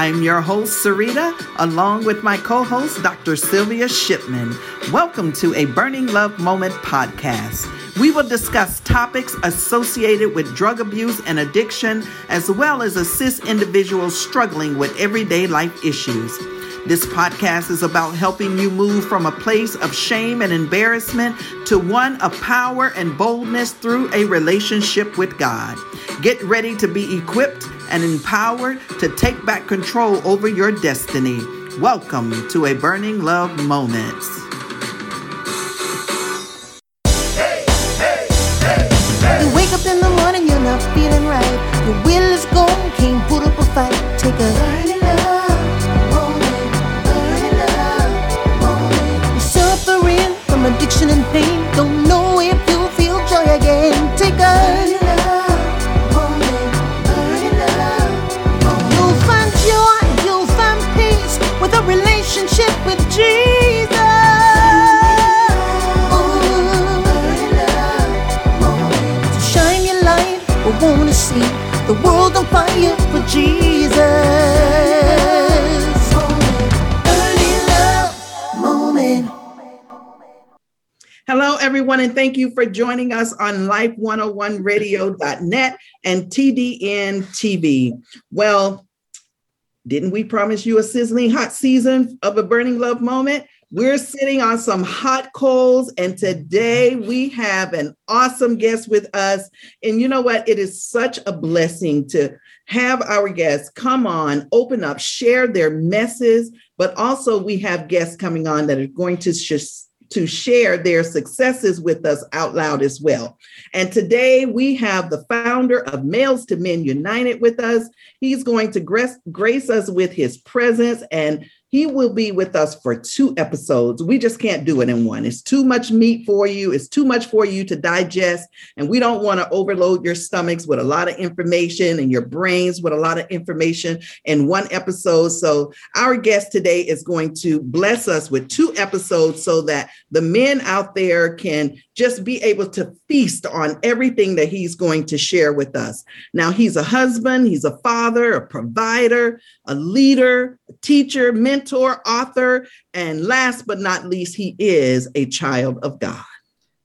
I'm your host, Sarita, along with my co host, Dr. Sylvia Shipman. Welcome to a Burning Love Moment podcast. We will discuss topics associated with drug abuse and addiction, as well as assist individuals struggling with everyday life issues. This podcast is about helping you move from a place of shame and embarrassment to one of power and boldness through a relationship with God. Get ready to be equipped and empowered to take back control over your destiny. Welcome to a Burning Love Moment. Everyone, and thank you for joining us on Life101Radio.net and TDN TV. Well, didn't we promise you a sizzling hot season of a burning love moment? We're sitting on some hot coals, and today we have an awesome guest with us. And you know what? It is such a blessing to have our guests come on, open up, share their messes, but also we have guests coming on that are going to just to share their successes with us out loud as well. And today we have the founder of Males to Men United with us. He's going to grace, grace us with his presence and he will be with us for two episodes. We just can't do it in one. It's too much meat for you, it's too much for you to digest. And we don't want to overload your stomachs with a lot of information and your brains with a lot of information in one episode. So, our guest today is going to bless us with two episodes so that the men out there can just be able to feast on everything that he's going to share with us. Now, he's a husband, he's a father, a provider, a leader, a teacher, mentor, author, and last but not least, he is a child of God.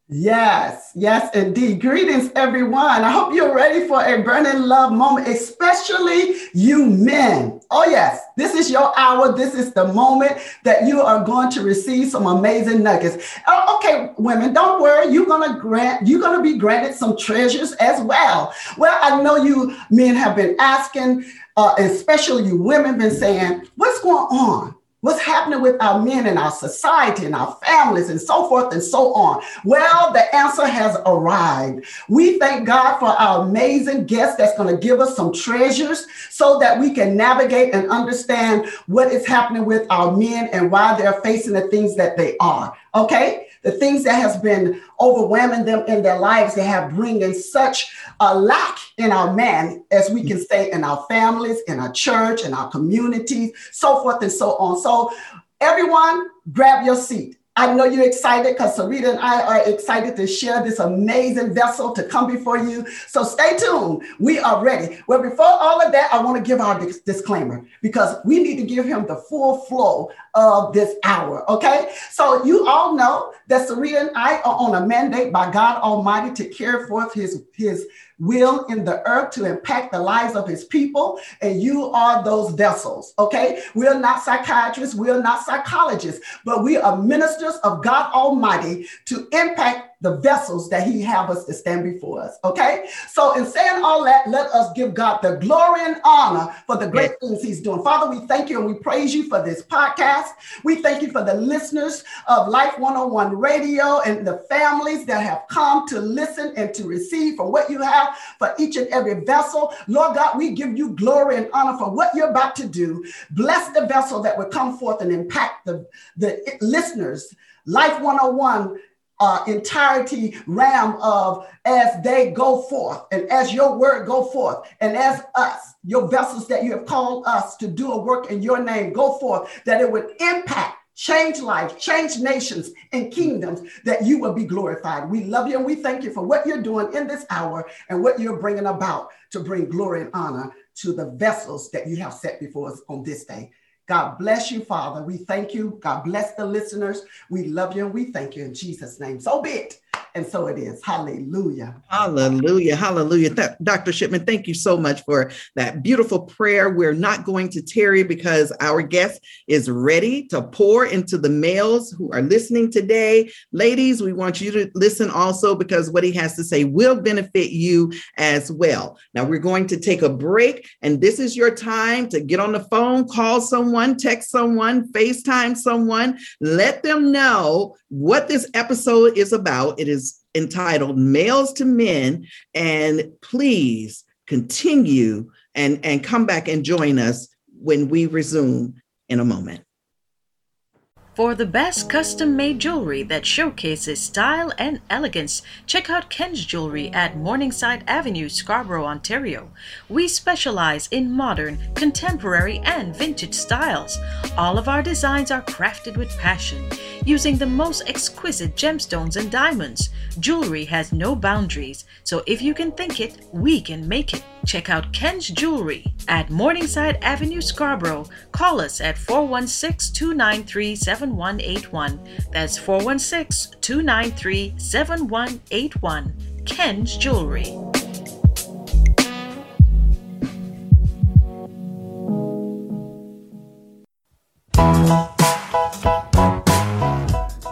Yes, yes, indeed. Greetings, everyone. I hope you're ready for a burning love moment, especially you men. Oh, yes, this is your hour. This is the moment that you are going to receive some amazing nuggets. Oh, okay, women, don't worry. You're gonna grant, you're gonna be granted some treasures as well. Well, I know you men have been asking, uh, especially you women, been saying, what's going on? What's happening with our men and our society and our families and so forth and so on? Well, the answer has arrived. We thank God for our amazing guest that's going to give us some treasures so that we can navigate and understand what is happening with our men and why they're facing the things that they are. Okay? The things that has been overwhelming them in their lives, that have bringing such a lack in our men, as we can say, in our families, in our church, in our communities, so forth and so on. So, everyone, grab your seat. I know you're excited because Sarita and I are excited to share this amazing vessel to come before you. So stay tuned. We are ready. Well, before all of that, I want to give our dis- disclaimer because we need to give him the full flow of this hour. Okay. So you all know that Sarita and I are on a mandate by God Almighty to carry forth his, his will in the earth to impact the lives of his people. And you are those vessels, okay? We're not psychiatrists, we're not psychologists, but we are ministers of God Almighty to impact the vessels that he have us to stand before us. Okay. So in saying all that, let us give God the glory and honor for the great things he's doing. Father, we thank you and we praise you for this podcast. We thank you for the listeners of Life 101 Radio and the families that have come to listen and to receive from what you have for each and every vessel. Lord God, we give you glory and honor for what you're about to do. Bless the vessel that will come forth and impact the, the listeners. Life 101 uh, entirety realm of as they go forth and as your word go forth and as us your vessels that you have called us to do a work in your name go forth that it would impact change lives change nations and kingdoms that you will be glorified we love you and we thank you for what you're doing in this hour and what you're bringing about to bring glory and honor to the vessels that you have set before us on this day. God bless you, Father. We thank you. God bless the listeners. We love you and we thank you in Jesus' name. So be it. And so it is. Hallelujah. Hallelujah. Hallelujah. Th- Dr. Shipman, thank you so much for that beautiful prayer. We're not going to tarry because our guest is ready to pour into the males who are listening today. Ladies, we want you to listen also because what he has to say will benefit you as well. Now, we're going to take a break, and this is your time to get on the phone, call someone, text someone, FaceTime someone, let them know what this episode is about. It is entitled Males to Men. And please continue and, and come back and join us when we resume in a moment. For the best custom made jewelry that showcases style and elegance, check out Ken's Jewelry at Morningside Avenue, Scarborough, Ontario. We specialize in modern, contemporary, and vintage styles. All of our designs are crafted with passion, using the most exquisite gemstones and diamonds. Jewelry has no boundaries, so if you can think it, we can make it. Check out Ken's Jewelry at Morningside Avenue, Scarborough. Call us at 416 293 7181. That's 416 293 7181. Ken's Jewelry.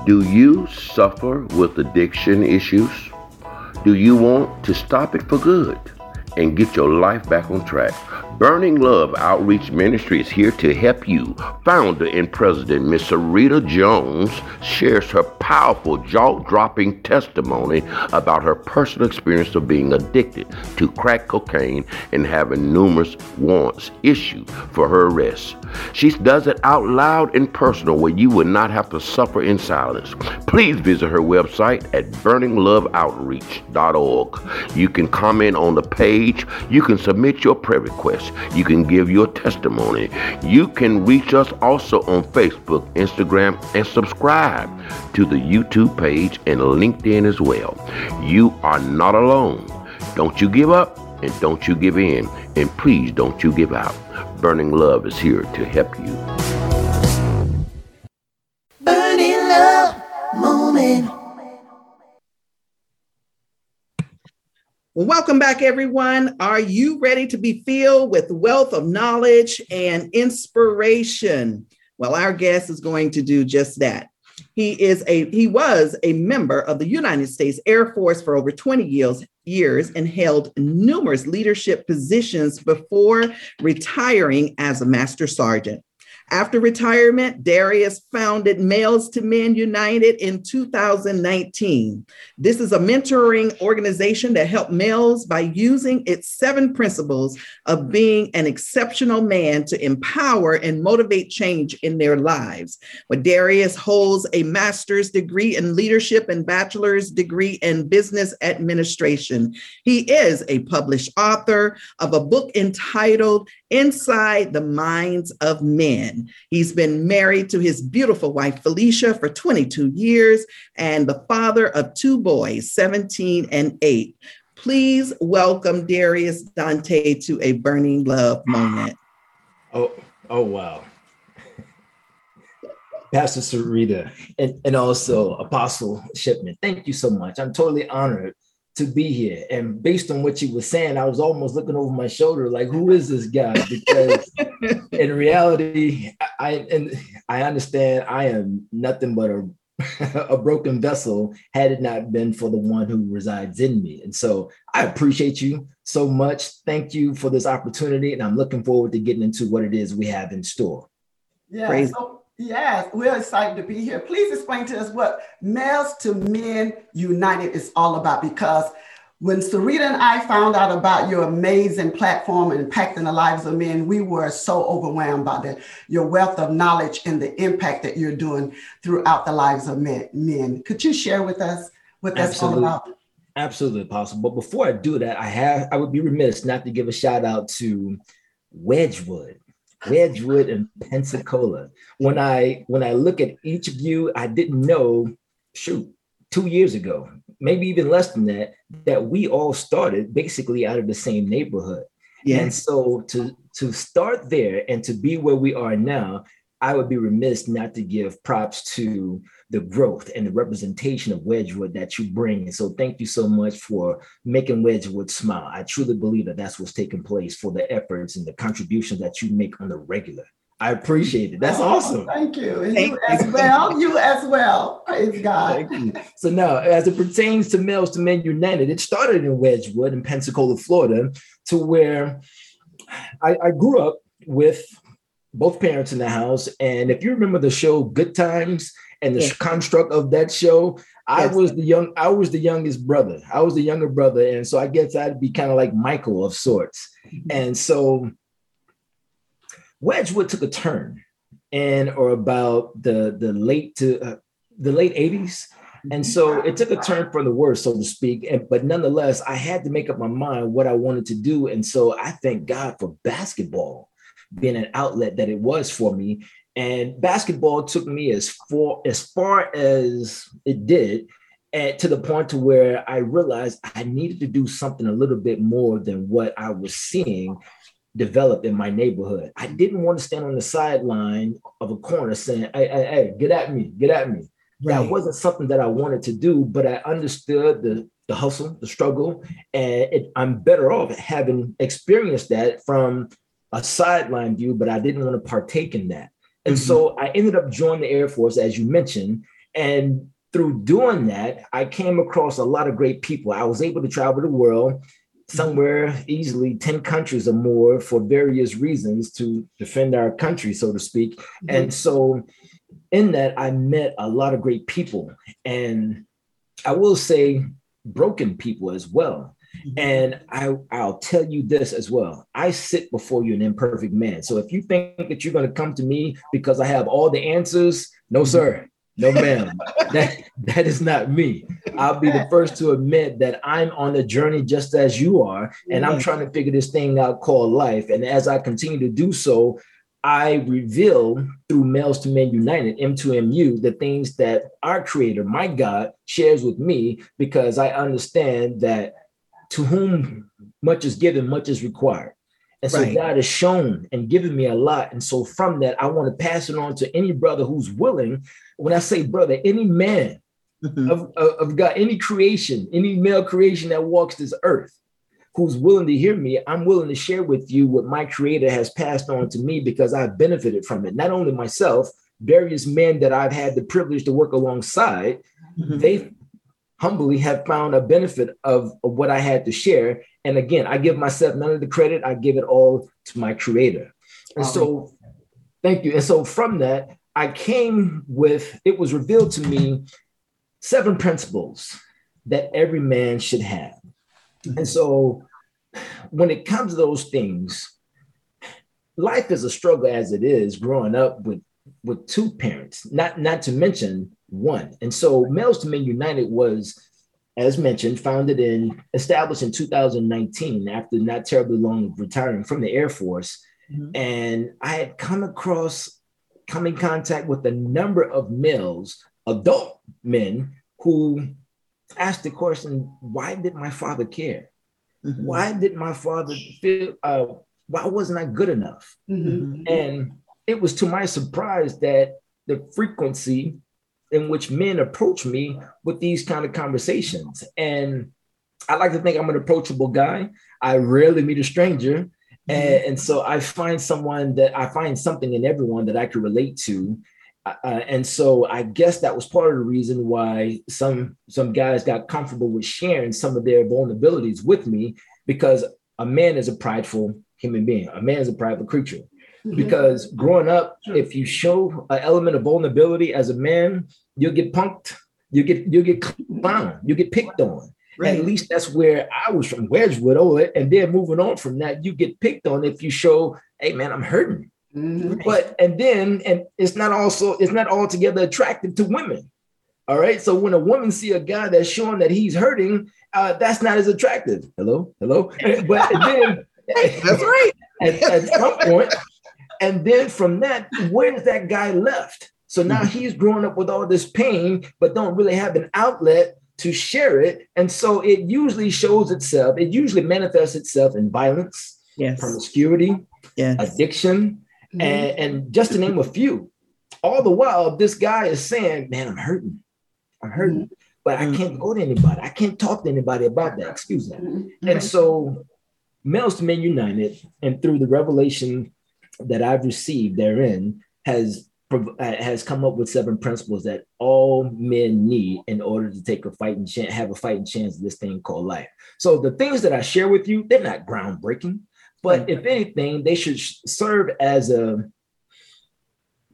Do you suffer with addiction issues? Do you want to stop it for good and get your life back on track? Burning Love Outreach Ministry is here to help you. Founder and President Miss Sarita Jones shares her powerful, jaw dropping testimony about her personal experience of being addicted to crack cocaine and having numerous warrants issued for her arrest. She does it out loud and personal where you would not have to suffer in silence. Please visit her website at burningloveoutreach.org. You can comment on the page, you can submit your prayer request. You can give your testimony. You can reach us also on Facebook, Instagram, and subscribe to the YouTube page and LinkedIn as well. You are not alone. Don't you give up and don't you give in. And please don't you give out. Burning Love is here to help you. Burning love moment. Welcome back, everyone. Are you ready to be filled with wealth of knowledge and inspiration? Well, our guest is going to do just that. He is a he was a member of the United States Air Force for over 20 years, years and held numerous leadership positions before retiring as a master sergeant. After retirement, Darius founded Males to Men United in 2019. This is a mentoring organization that helps males by using its seven principles of being an exceptional man to empower and motivate change in their lives. But Darius holds a master's degree in leadership and bachelor's degree in business administration. He is a published author of a book entitled Inside the Minds of Men. He's been married to his beautiful wife, Felicia, for 22 years and the father of two boys, 17 and 8. Please welcome Darius Dante to a burning love moment. Oh, oh wow. Pastor Sarita and, and also Apostle Shipman, thank you so much. I'm totally honored to be here. And based on what you were saying, I was almost looking over my shoulder, like, who is this guy? Because in reality, I and I understand I am nothing but a a broken vessel had it not been for the one who resides in me. And so I appreciate you so much. Thank you for this opportunity. And I'm looking forward to getting into what it is we have in store. Yeah. So, yes, we're excited to be here. Please explain to us what Males to Men United is all about because when Sarita and I found out about your amazing platform impacting the lives of men, we were so overwhelmed by the, your wealth of knowledge and the impact that you're doing throughout the lives of men. men. Could you share with us what that's Absolutely. all about? Absolutely possible. But before I do that, I have I would be remiss not to give a shout out to Wedgwood. Wedgwood and Pensacola. When I when I look at each of you, I didn't know, shoot, two years ago, maybe even less than that, that we all started basically out of the same neighborhood. Yeah. And so to to start there and to be where we are now, I would be remiss not to give props to the growth and the representation of Wedgwood that you bring. And so thank you so much for making Wedgwood smile. I truly believe that that's what's taking place for the efforts and the contributions that you make on the regular. I appreciate it. That's Oh, awesome. Thank you. And Thank you as well. You as well. Praise God. Thank you. So now, as it pertains to Males to Men United, it started in Wedgwood in Pensacola, Florida, to where I, I grew up with both parents in the house. And if you remember the show Good Times and the Yes. construct of that show, I Yes. was the young, I was the youngest brother. I was the younger brother. And so I guess I'd be kind of like Michael of sorts. And so Wedgwood took a turn and or about the the late to uh, the late 80s and so it took a turn for the worse so to speak and but nonetheless i had to make up my mind what i wanted to do and so i thank god for basketball being an outlet that it was for me and basketball took me as far as far as it did and to the point to where i realized i needed to do something a little bit more than what i was seeing develop in my neighborhood. I didn't want to stand on the sideline of a corner saying, hey, hey, hey, get at me, get at me. That wasn't something that I wanted to do, but I understood the, the hustle, the struggle, and it, I'm better off having experienced that from a sideline view, but I didn't want to partake in that. And mm-hmm. so I ended up joining the Air Force, as you mentioned, and through doing that, I came across a lot of great people. I was able to travel the world somewhere easily 10 countries or more for various reasons to defend our country, so to speak. Mm-hmm. And so, in that, I met a lot of great people, and I will say, broken people as well. Mm-hmm. And I, I'll tell you this as well. I sit before you an imperfect man. So if you think that you're going to come to me because I have all the answers, no, mm-hmm. sir. No, ma'am. that, that is not me. I'll be the first to admit that I'm on a journey just as you are, and I'm trying to figure this thing out called life. And as I continue to do so, I reveal through Males to Men United, M2MU, the things that our creator, my God, shares with me because I understand that to whom much is given, much is required. And so Right. God has shown and given me a lot. And so from that, I want to pass it on to any brother who's willing. When I say brother, any man Mhm. of, of, God, any creation, any male creation that walks this earth, who's willing to hear me, I'm willing to share with you what my creator has passed on to me because I've benefited from it. Not only myself, various men that I've had the privilege to work alongside, Mhm. they humbly have found a benefit of, of what I had to share. And again, I give myself none of the credit, I give it all to my creator. And so, thank you. And so, from that, I came with it was revealed to me seven principles that every man should have. Mm-hmm. And so, when it comes to those things, life is a struggle as it is growing up with with two parents, not not to mention one. And so, Males to Men United was, as mentioned, founded in established in 2019 after not terribly long of retiring from the Air Force. Mhm. And I had come across, come in contact with a number of males, adult men, who asked the question, why did my father care? Mhm. Why did my father feel, uh, why wasn't I good enough? Mhm. And it was to my surprise that the frequency in which men approach me with these kind of conversations. And I like to think I'm an approachable guy. I rarely meet a stranger. And, and so I find someone that I find something in everyone that I can relate to. Uh, and so I guess that was part of the reason why some some guys got comfortable with sharing some of their vulnerabilities with me because a man is a prideful human being. A man is a prideful creature because growing up, if you show an element of vulnerability as a man, you'll get punked, you get you get clowned, you get picked on. Right. At least that's where I was from Wedgwood. Oh, and then moving on from that, you get picked on if you show, hey man, I'm hurting. Mhm. But and then and it's not also it's not altogether attractive to women. All right. So when a woman see a guy that's showing that he's hurting, uh, that's not as attractive. Hello, hello. But then That's right. at, at some point. And then from that, where's that guy left? So now he's growing up with all this pain, but don't really have an outlet to share it. And so it usually shows itself, it usually manifests itself in violence, Yes. promiscuity, Yes. addiction, Mhm. and, and just to name a few. All the while, this guy is saying, Man, I'm hurting. I'm hurting. But I Mhm. can't go to anybody. I can't talk to anybody about that. Excuse that. Mhm. And so, Males to Men United, and through the revelation that I've received therein, has uh, has come up with seven principles that all men need in order to take a fighting chance, have a fighting chance of this thing called life. So the things that I share with you, they're not groundbreaking, but if anything, they should serve as a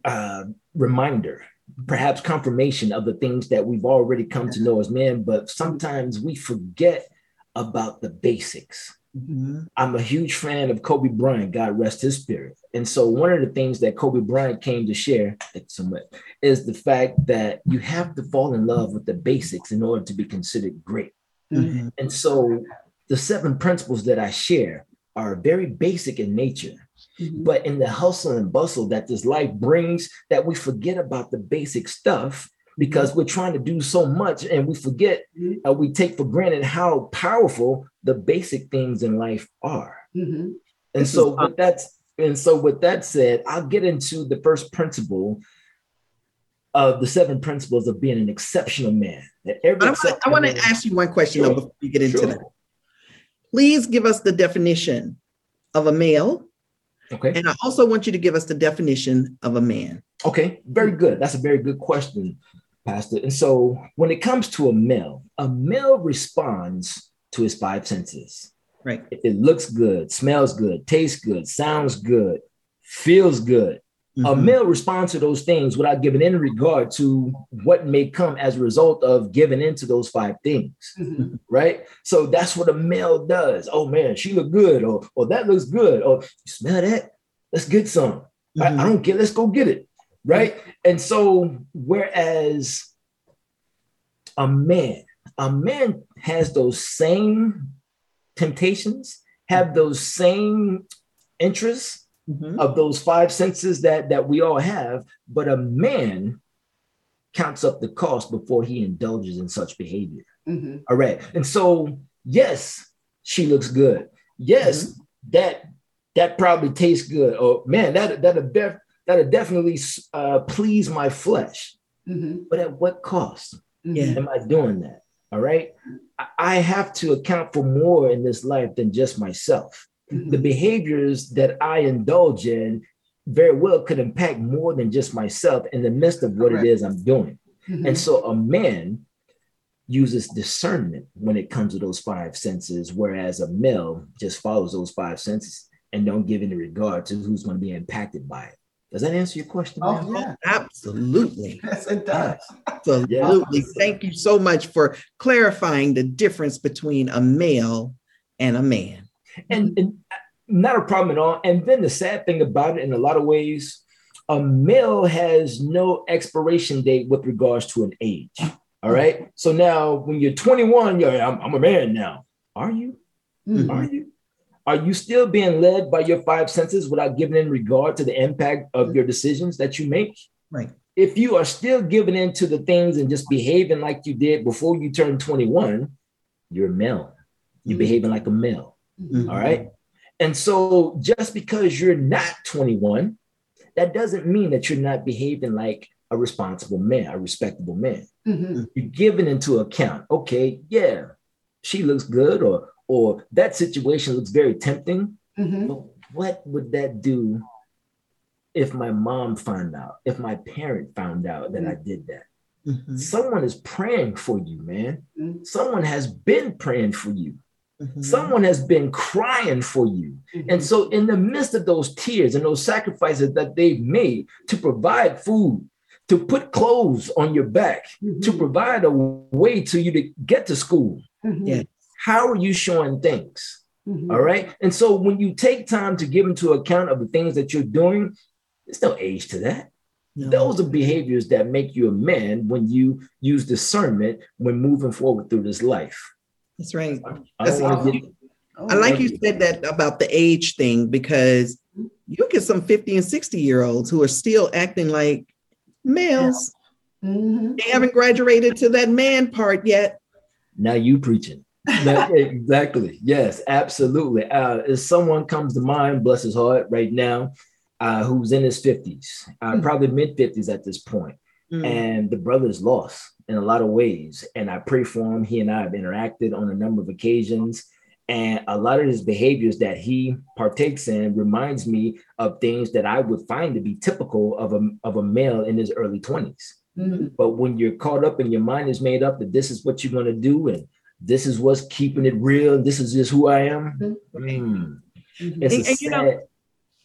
uh, reminder, perhaps confirmation of the things that we've already come to know as men. But sometimes we forget about the basics. Mhm. I'm a huge fan of Kobe Bryant, God rest his spirit. And so one of the things that Kobe Bryant came to share somewhat is the fact that you have to fall in love with the basics in order to be considered great. Mhm. And so the seven principles that I share are very basic in nature, Mhm. but in the hustle and bustle that this life brings, that we forget about the basic stuff because we're trying to do so much and we forget, uh, we take for granted how powerful the basic things in life are. Mhm. And This so is- with that, and so with that said, I'll get into the first principle of the seven principles of being an exceptional man. That every I want, I want to ask you one question though before we get into Sure. that. Please give us the definition of a male, Okay. and I also want you to give us the definition of a man. Okay, very good. That's a very good question, Pastor. And so, when it comes to a male, a male responds to his five senses. Right. If it looks good, smells good, tastes good, sounds good, feels good, a Mhm. male responds to those things without giving any regard to what may come as a result of giving into those five things Mhm. right? So that's what a male does. Oh man, she look good, or or that looks good, or you smell that? Let's get some. I, I Mhm. don't get. Let's go get it, right? And so whereas a man, a man has those same temptations, have those same interests Mhm. of those five senses that that we all have, but a man counts up the cost before he indulges in such behavior. Mhm. All right. And so, yes, she looks good. Yes, that that probably tastes good. Or man, that that'll def, that'll definitely uh, please my flesh. Mhm. But at what cost Yeah. am I doing that? All right. I- have to account for more in this life than just myself. Mhm. The behaviors that I indulge in very well could impact more than just myself in the midst of what Correct. it is I'm doing. Mhm. And so a man uses discernment when it comes to those five senses, whereas a male just follows those five senses and don't give any regard to who's going to be impacted by it. Does that answer your question? Oh, yeah. Absolutely. Yes, it does. Absolutely. Thank you so much for clarifying the difference between a male and a man. and, and not a problem at all. And then the sad thing about it, in a lot of ways, a male has no expiration date with regards to an age. All right. So now, when you're 21, you're I'm, I'm a man now. Are you? Mhm. Are you? Are you still being led by your five senses without giving in regard to the impact of your decisions that you make? Right. If you are still giving in to the things and just behaving like you did before you turned 21, you're a male. You're Mhm. behaving like a male. Mhm. All right. And so just because you're not 21, that doesn't mean that you're not behaving like a responsible man, a respectable man. Mhm. You're giving into account, okay, yeah, she looks good, or or that situation looks very tempting. Mhm. But what would that do if my mom found out, if my parent found out that I did that? Mhm. Someone is praying for you, man. Mhm. Someone has been praying for you. Mhm. Someone has been crying for you. And so, in the midst of those tears and those sacrifices that they've made to provide food, to put clothes on your back, to provide a way to you to get to school. Yeah. How are you showing thanks? Mhm. All right. And so, when you take time to give into account of the things that you're doing, there's no age to that. No. Those are behaviors that make you a man when you use discernment when moving forward through this life. That's right. I That's don't get Oh, I like you said that about the age thing because you get some 50 and 60 year olds who are still acting like males. Mhm. They haven't graduated to that man part yet. now you preaching. Exactly. Yes, absolutely. Uh, if someone comes to mind, bless his heart, right now, uh, who's in his 50s, uh, mm. probably mid 50s at this point, mm. and the brother is lost in a lot of ways. And I pray for him. He and I have interacted on a number of occasions. And a lot of his behaviors that he partakes in reminds me of things that I would find to be typical of a, of a male in his early 20s. Mm-hmm. But when you're caught up and your mind is made up that this is what you're going to do and this is what's keeping it real, this is just who I am. Mm-hmm. Mm. Mm-hmm. It's and, a and, sad, know,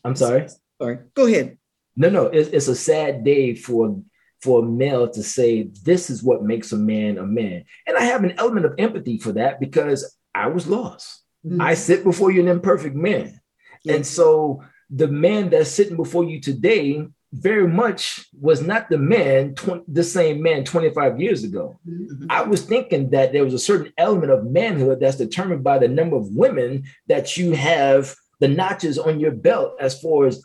I'm sorry. Sorry, go ahead. No, no, it's, it's a sad day for for a male to say this is what makes a man a man. And I have an element of empathy for that because I was lost. Mm-hmm. I sit before you an imperfect man. And so the man that's sitting before you today very much was not the man, tw- the same man 25 years ago. Mm-hmm. I was thinking that there was a certain element of manhood that's determined by the number of women that you have the notches on your belt as far as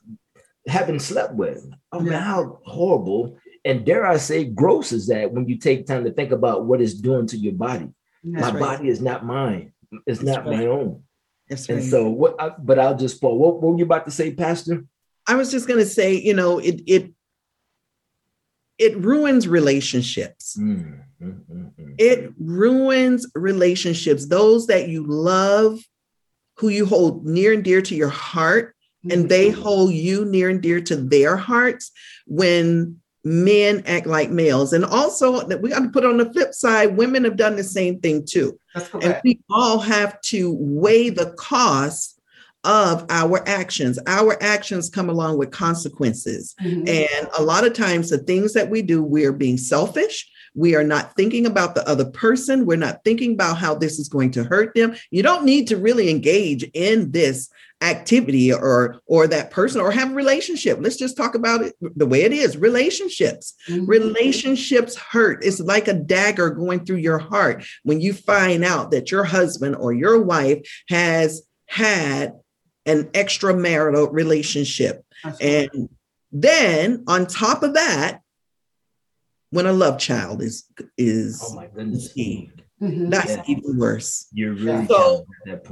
having slept with. Oh man, how horrible and dare I say, gross is that when you take time to think about what it's doing to your body. That's my right. body is not mine. It's That's not right. my own. That's and right. so what? I, but I'll just pause. What, what were you about to say, Pastor? I was just going to say, you know, it it it ruins relationships. Mm, mm, mm, mm, it ruins relationships. Those that you love, who you hold near and dear to your heart, and they hold you near and dear to their hearts. When men act like males. And also that we got to put on the flip side, women have done the same thing too. And we all have to weigh the cost of our actions. Our actions come along with consequences. Mm-hmm. And a lot of times the things that we do, we're being selfish. We are not thinking about the other person. We're not thinking about how this is going to hurt them. You don't need to really engage in this activity or or that person or have a relationship let's just talk about it the way it is relationships mm-hmm. relationships hurt it's like a dagger going through your heart when you find out that your husband or your wife has had an extramarital relationship. And then on top of that when a love child is is oh my goodness Mm-hmm. That's yeah. even worse. You're really so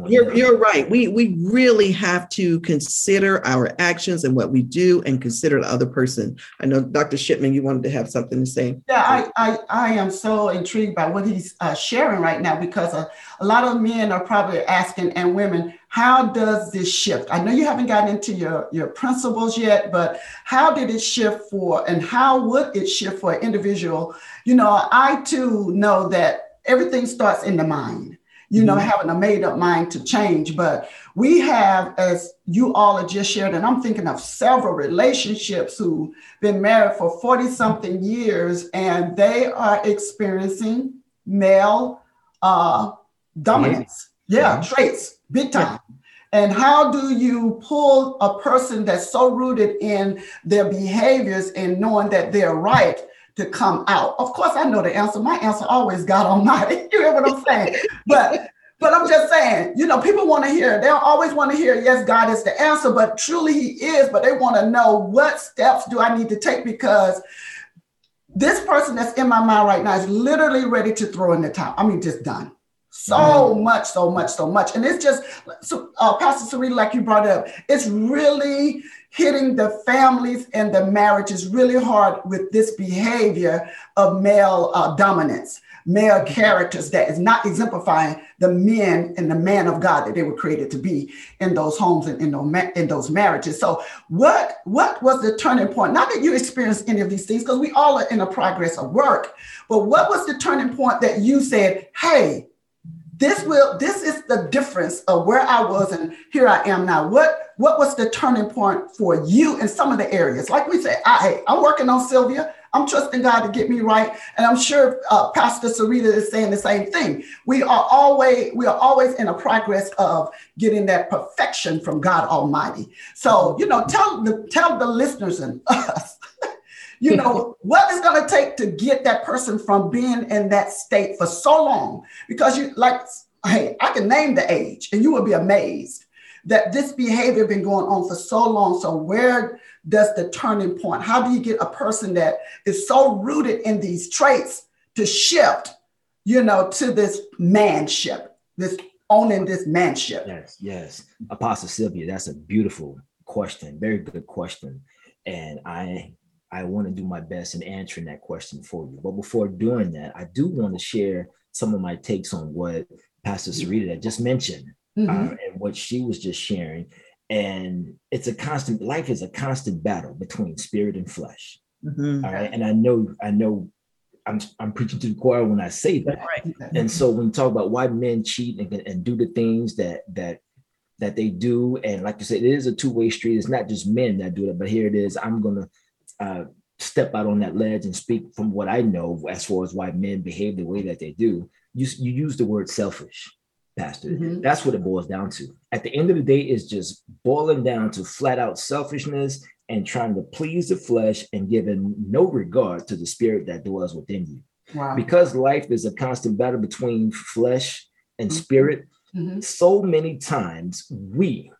You're, you're right. We we really have to consider our actions and what we do and consider the other person. I know Dr. Shipman, you wanted to have something to say. Yeah, I I, I am so intrigued by what he's uh, sharing right now because a, a lot of men are probably asking and women, how does this shift? I know you haven't gotten into your, your principles yet, but how did it shift for and how would it shift for an individual? You know, I too know that everything starts in the mind you know, mm-hmm. having a made up mind to change. But we have, as you all have just shared, and I'm thinking of several relationships who've been married for 40 something years and they are experiencing male uh, dominance. Yeah, mm-hmm. traits, big time. And how do you pull a person that's so rooted in their behaviors and knowing that they're right to come out? Of course, I know the answer. My answer always God Almighty. you hear what I'm saying? but but I'm just saying, you know, people want to hear, they always want to hear, yes, God is the answer, but truly He is. But they want to know what steps do I need to take because this person that's in my mind right now is literally ready to throw in the towel. I mean, just done. So mm-hmm. much, so much, so much. And it's just, so, uh, Pastor Sarita, like you brought up, it's really hitting the families and the marriages really hard with this behavior of male uh, dominance, male characters that is not exemplifying the men and the man of God that they were created to be in those homes and in those, in those marriages. So, what what was the turning point? Not that you experienced any of these things, because we all are in a progress of work, but what was the turning point that you said, "Hey"? This will this is the difference of where i was and here i am now. What what was the turning point for you in some of the areas? Like we said i i'm working on sylvia. I'm trusting god to get me right. And i'm sure uh, pastor sarita is saying the same thing. We are always we are always in a progress of getting that perfection from god almighty. So you know tell the tell the listeners and us you know what is going to take to get that person from being in that state for so long because you like hey i can name the age and you will be amazed that this behavior been going on for so long so where does the turning point how do you get a person that is so rooted in these traits to shift you know to this manship this owning this manship? Yes, yes. Apostle Sylvia, that's a beautiful question. Very good question. And I I want to do my best in answering that question for you. But before doing that, I do want to share some of my takes on what Pastor Sarita that just mentioned Mhm. uh, and what she was just sharing. And it's a constant life is a constant battle between spirit and flesh. Mhm. All right. And I know, I know I'm I'm preaching to the choir when I say that. And so when you talk about why men cheat and, and do the things that that that they do, and like you said, it is a two-way street. It's not just men that do it, but here it is. I'm gonna uh, step out on that ledge and speak from what I know as far as why men behave the way that they do. You you use the word selfish, Pastor. Mhm. That's what it boils down to. At the end of the day, it's just boiling down to flat out selfishness and trying to please the flesh and giving no regard to the spirit that dwells within you Wow. because life is a constant battle between flesh and spirit Mhm. so many times we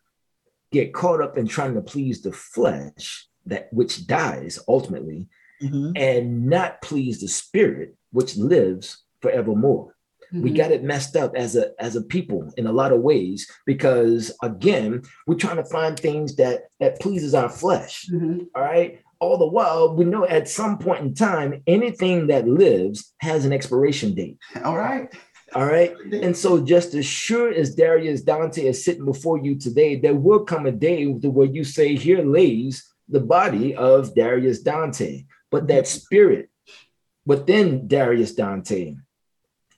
get caught up in trying to please the flesh that which dies ultimately Mhm. and not please the spirit which lives forevermore we Mhm. got it messed up as a as a people in a lot of ways because again we're trying to find things that that pleases our flesh Mhm. all right. All the while, we know at some point in time, anything that lives has an expiration date. All right. All right. And so, just as sure as Darius Dante is sitting before you today, there will come a day where you say, Here lays the body of Darius Dante. But that spirit within Darius Dante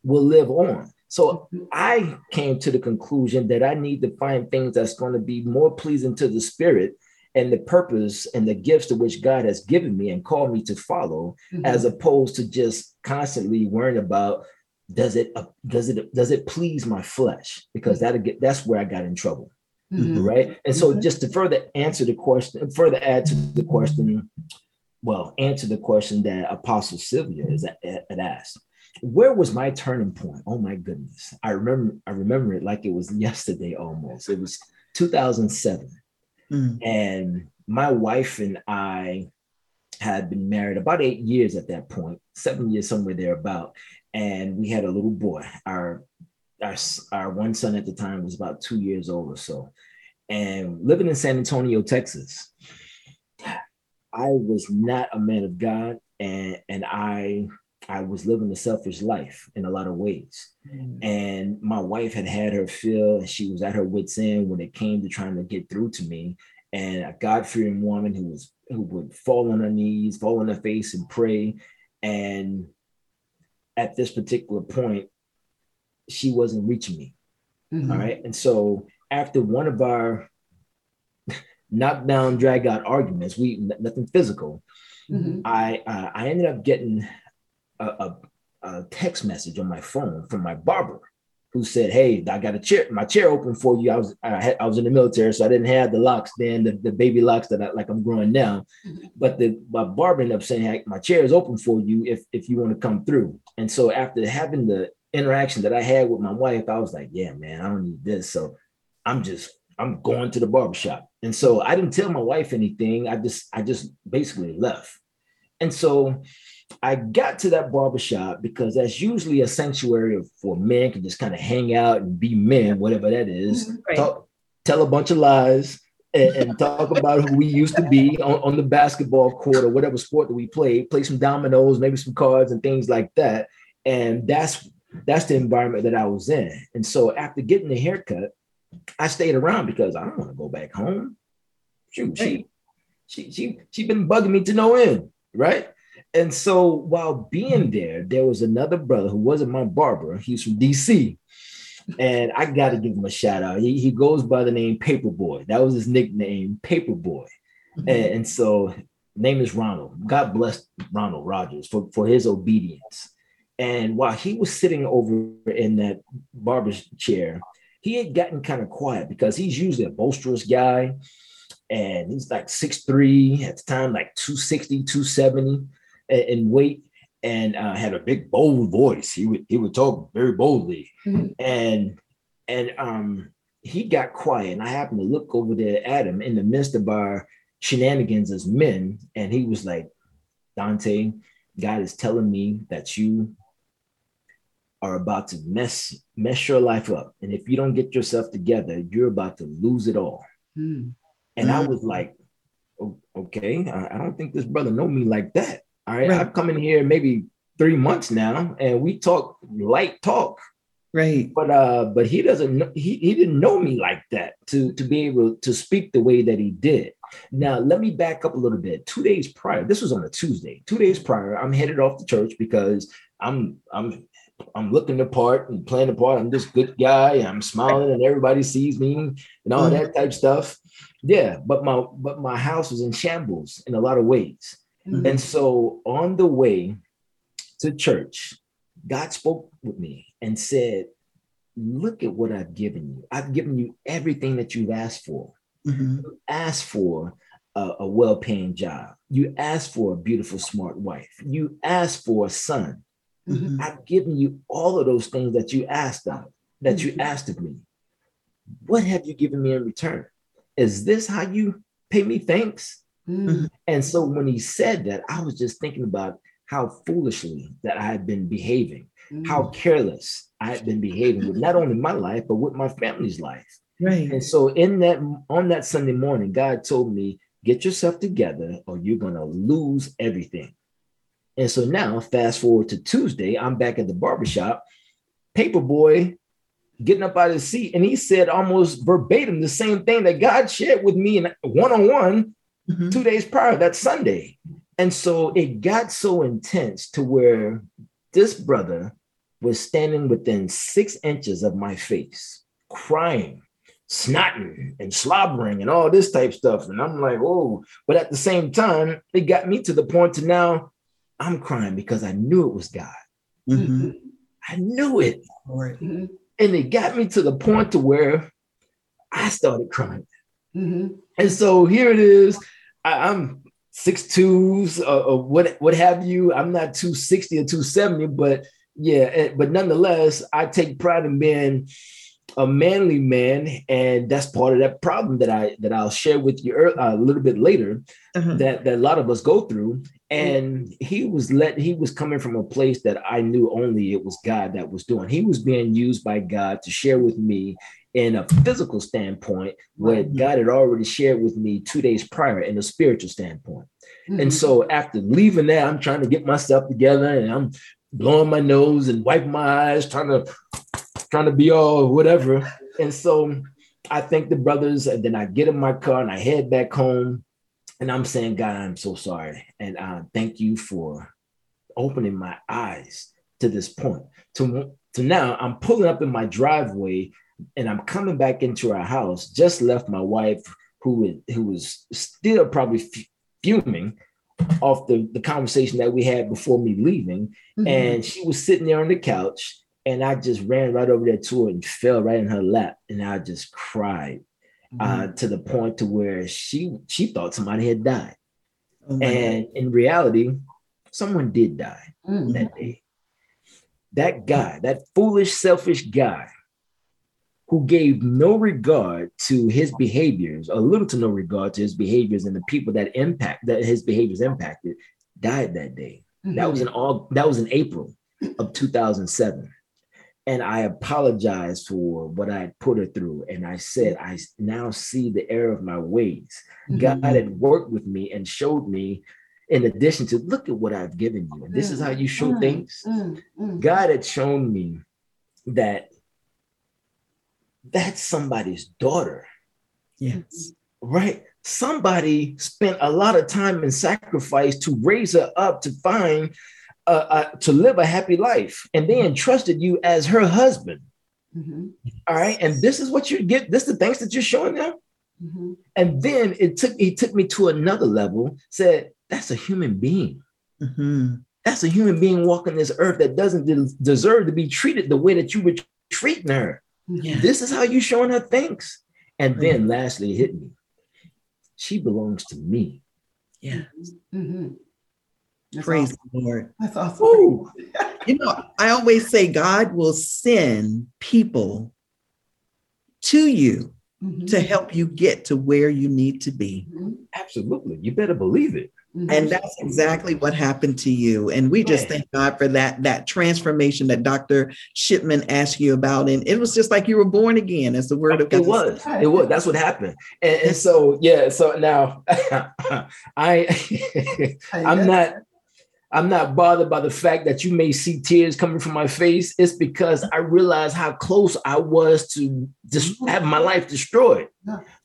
will live on. So I came to the conclusion that I need to find things that's going to be more pleasing to the spirit and the purpose and the gifts to which God has given me and called me to follow, Mhm. as opposed to just constantly worrying about does it uh, does it does it please my flesh? Because that get that's where I got in trouble, Mhm. right? And so Mhm. just to further answer the question, further add to the question, well, answer the question that Apostle Sylvia is had asked. Where was my turning point? Oh my goodness. I remember I remember it like it was yesterday almost. It was 2007 Mm. and my wife and I had been married about eight years at that point, seven years somewhere thereabout, and we had a little boy. Our our our one son at the time was about two years old or so, and living in San Antonio, Texas. I was not a man of God, and and I I was living a selfish life in a lot of ways. Mm. And my wife had had her fill, and she was at her wits' end when it came to trying to get through to me. And a God-fearing woman who was who would fall on her knees, fall on her face, and pray. And at this particular point, she wasn't reaching me. Mhm. All right. And so after one of our knockdown, drag out arguments, we nothing physical. Mhm. I uh, I ended up getting a, a, a text message on my phone from my barber, who said, "Hey, I got a chair, my chair open for you. I was I, had, I was in the military, so I didn't have the locks then, the, the baby locks that I, like I'm growing now. But the my barber ended up saying, hey, my chair is open for you if if you want to come through. And so after having the interaction that I had with my wife, I was like, yeah, man, I don't need this. So I'm just I'm going to the barbershop. And so I didn't tell my wife anything. I just I just basically left. And so I got to that barbershop because that's usually a sanctuary for men can just kind of hang out and be men, whatever that is. Mm-hmm, right. Talk, tell a bunch of lies and, and talk about who we used to be on, on the basketball court or whatever sport that we played, play some dominoes, maybe some cards and things like that. And that's that's the environment that I was in. And so after getting the haircut, I stayed around because I don't want to go back home. Shoot, she she she she been bugging me to no end, right? And so while being there, there was another brother who wasn't my barber. He's from DC. And I got to give him a shout out. He, he goes by the name Paperboy. That was his nickname, Paperboy. Mm-hmm. And, and so name is Ronald. God bless Ronald Rogers for, for his obedience. And while he was sitting over in that barber's chair, he had gotten kind of quiet because he's usually a boisterous guy. And he's like 6'3 at the time, like 260, 270 in- in weight, and uh, had a big, bold voice. He would he would talk very boldly. Mhm. And and um he got quiet. And I happened to look over there at him in the midst of our shenanigans as men, and he was like, Dante, God is telling me that you are about to mess mess your life up. And if you don't get yourself together, you're about to lose it all. Mm. And I Mm. was like, okay, I I don't think this brother know me like that. All right. Right. I've come in here maybe three months now and we talk light talk, Right. but uh, but he doesn't know he, he didn't know me like that to to be able to speak the way that he did. Now let me back up a little bit. Two days prior, this was on a Tuesday. Two days prior, I'm headed off to church because I'm I'm I'm looking the part and playing the part. I'm this good guy. I'm smiling and everybody sees me and all that type stuff. Yeah, but my but my house was in shambles in a lot of ways. Mhm. And so on the way to church, God spoke with me and said, Look at what I've given you. I've given you everything that you've asked for. Mhm. You asked for a, a well paying job. You asked for a beautiful, smart wife. You asked for a son. Mhm. I've given you all of those things that you asked of, that you Mhm. asked of me. What have you given me in return? Is this how you pay me thanks? Mm. And so when he said that, I was just thinking about how foolishly that I had been behaving, Mm. how careless I had been behaving with not only my life, but with my family's life. Right. And so in that on that Sunday morning, God told me, get yourself together or you're gonna lose everything. And so now, fast forward to Tuesday, I'm back at the barbershop, Paperboy getting up out of his seat, and he said almost verbatim the same thing that God shared with me in one-on-one Mhm. two days prior, that Sunday. And so it got so intense to where this brother was standing within six inches of my face, crying, snotting, and slobbering, and all this type stuff. And I'm like, oh, but at the same time, it got me to the point to now I'm crying because I knew it was God. Mhm. I knew it. Lord. Mhm. And it got me to the point to where I started crying. Mhm. And so here it is. I, I'm six twos or, or what what have you. I'm not 260 or 270, but yeah, eh, but nonetheless, I take pride in being a manly man, and that's part of that problem that I that I'll share with you uh, a little bit later Uh-huh. that that a lot of us go through. And he was let he was coming from a place that I knew only it was God that was doing. He was being used by God to share with me in a physical standpoint what Right. God had already shared with me two days prior in a spiritual standpoint. Mhm. And so after leaving that, I'm trying to get myself together and I'm blowing my nose and wiping my eyes, trying to trying to be all whatever. And so I thank the brothers, and then I get in my car and I head back home. And I'm saying, God, I'm so sorry. And uh, thank you for opening my eyes to this point. To, to now, I'm pulling up in my driveway and I'm coming back into our house. Just left my wife, who who was still probably fuming off the, the conversation that we had before me leaving. Mhm. And she was sitting there on the couch, and I just ran right over there to her and fell right in her lap, and I just cried uh, to the point to where she she thought somebody had died, Oh and in reality, someone did die Mhm. that day. That guy, that foolish, selfish guy who gave no regard to his behaviors, or little to no regard to his behaviors and the people that impact that his behaviors impacted, died that day. That was in all that was in April of 2007. And I apologized for what I had put her through. And I said, I now see the error of my ways. God had worked with me and showed me, in addition to look at what I've given you. And this is how you show Mm, things. Mm, mm. God had shown me that that's somebody's daughter, Yes. right? Somebody spent a lot of time and sacrifice to raise her up to find, uh, uh, to live a happy life. And they entrusted you as her husband. Mhm. All right. And this is what you get. This is the thanks that you're showing them. Mhm. And then it took he took me to another level, said, that's a human being. Mhm. That's a human being walking this earth that doesn't de- deserve to be treated the way that you were treating her. Yeah. This is how you showing her thanks. And then lastly, it hit me. She belongs to me. Yeah. That's Praise awesome. the Lord. That's awesome. Ooh. You know, I always say God will send people to you Mhm. to help you get to where you need to be. Mhm. Absolutely. You better believe it. Mhm. And that's exactly what happened to you. And we just thank God for that that transformation that Dr. Shipman asked you about. And it was just like you were born again, as the word of God. It was. It was. That's what happened. And, and so yeah. So now I I'm not I'm not bothered by the fact that you may see tears coming from my face. It's because I realize how close I was to just mm-hmm. have my life destroyed.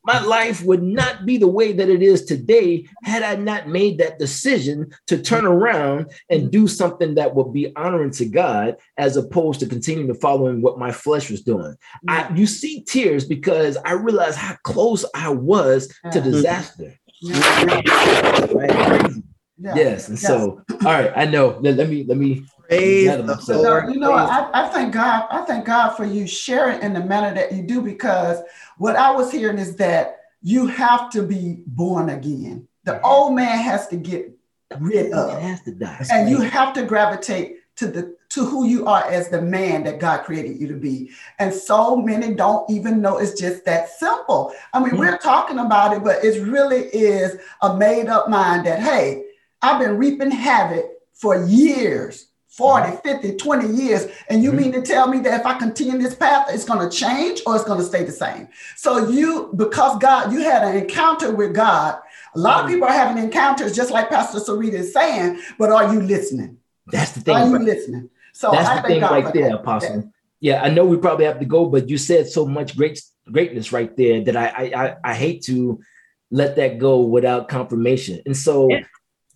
My life would not be the way that it is today had I not made that decision to turn around and mm-hmm. do something that would be honoring to God as opposed to continuing to following what my flesh was doing. I, you see tears because I realized how close I was to disaster. Mm-hmm. Right. Yeah. Yes. And so, all right, I know. Let, let me let me Praise the myself. Lord. you know, I, I thank God. I thank God for you sharing in the manner that you do because what I was hearing is that you have to be born again. The old man has to get rid it of, has to die. and you have to gravitate to the to who you are as the man that God created you to be. And so many don't even know it's just that simple. I mean, Yeah. we're talking about it, but it really is a made up mind that hey, I've been reaping havoc for years 40, 50, 20 years. And you Mhm. mean to tell me that if I continue this path, it's going to change or it's going to stay the same? So you, because God, you had an encounter with God. A lot of people are having encounters, just like Pastor Sarita is saying, but are you listening? That's the thing. Are you listening? So That's I the thing God right there, that. Apostle. Yeah, I know we probably have to go, but you said so much great greatness right there that I I I, I hate to let that go without confirmation. And so Yeah.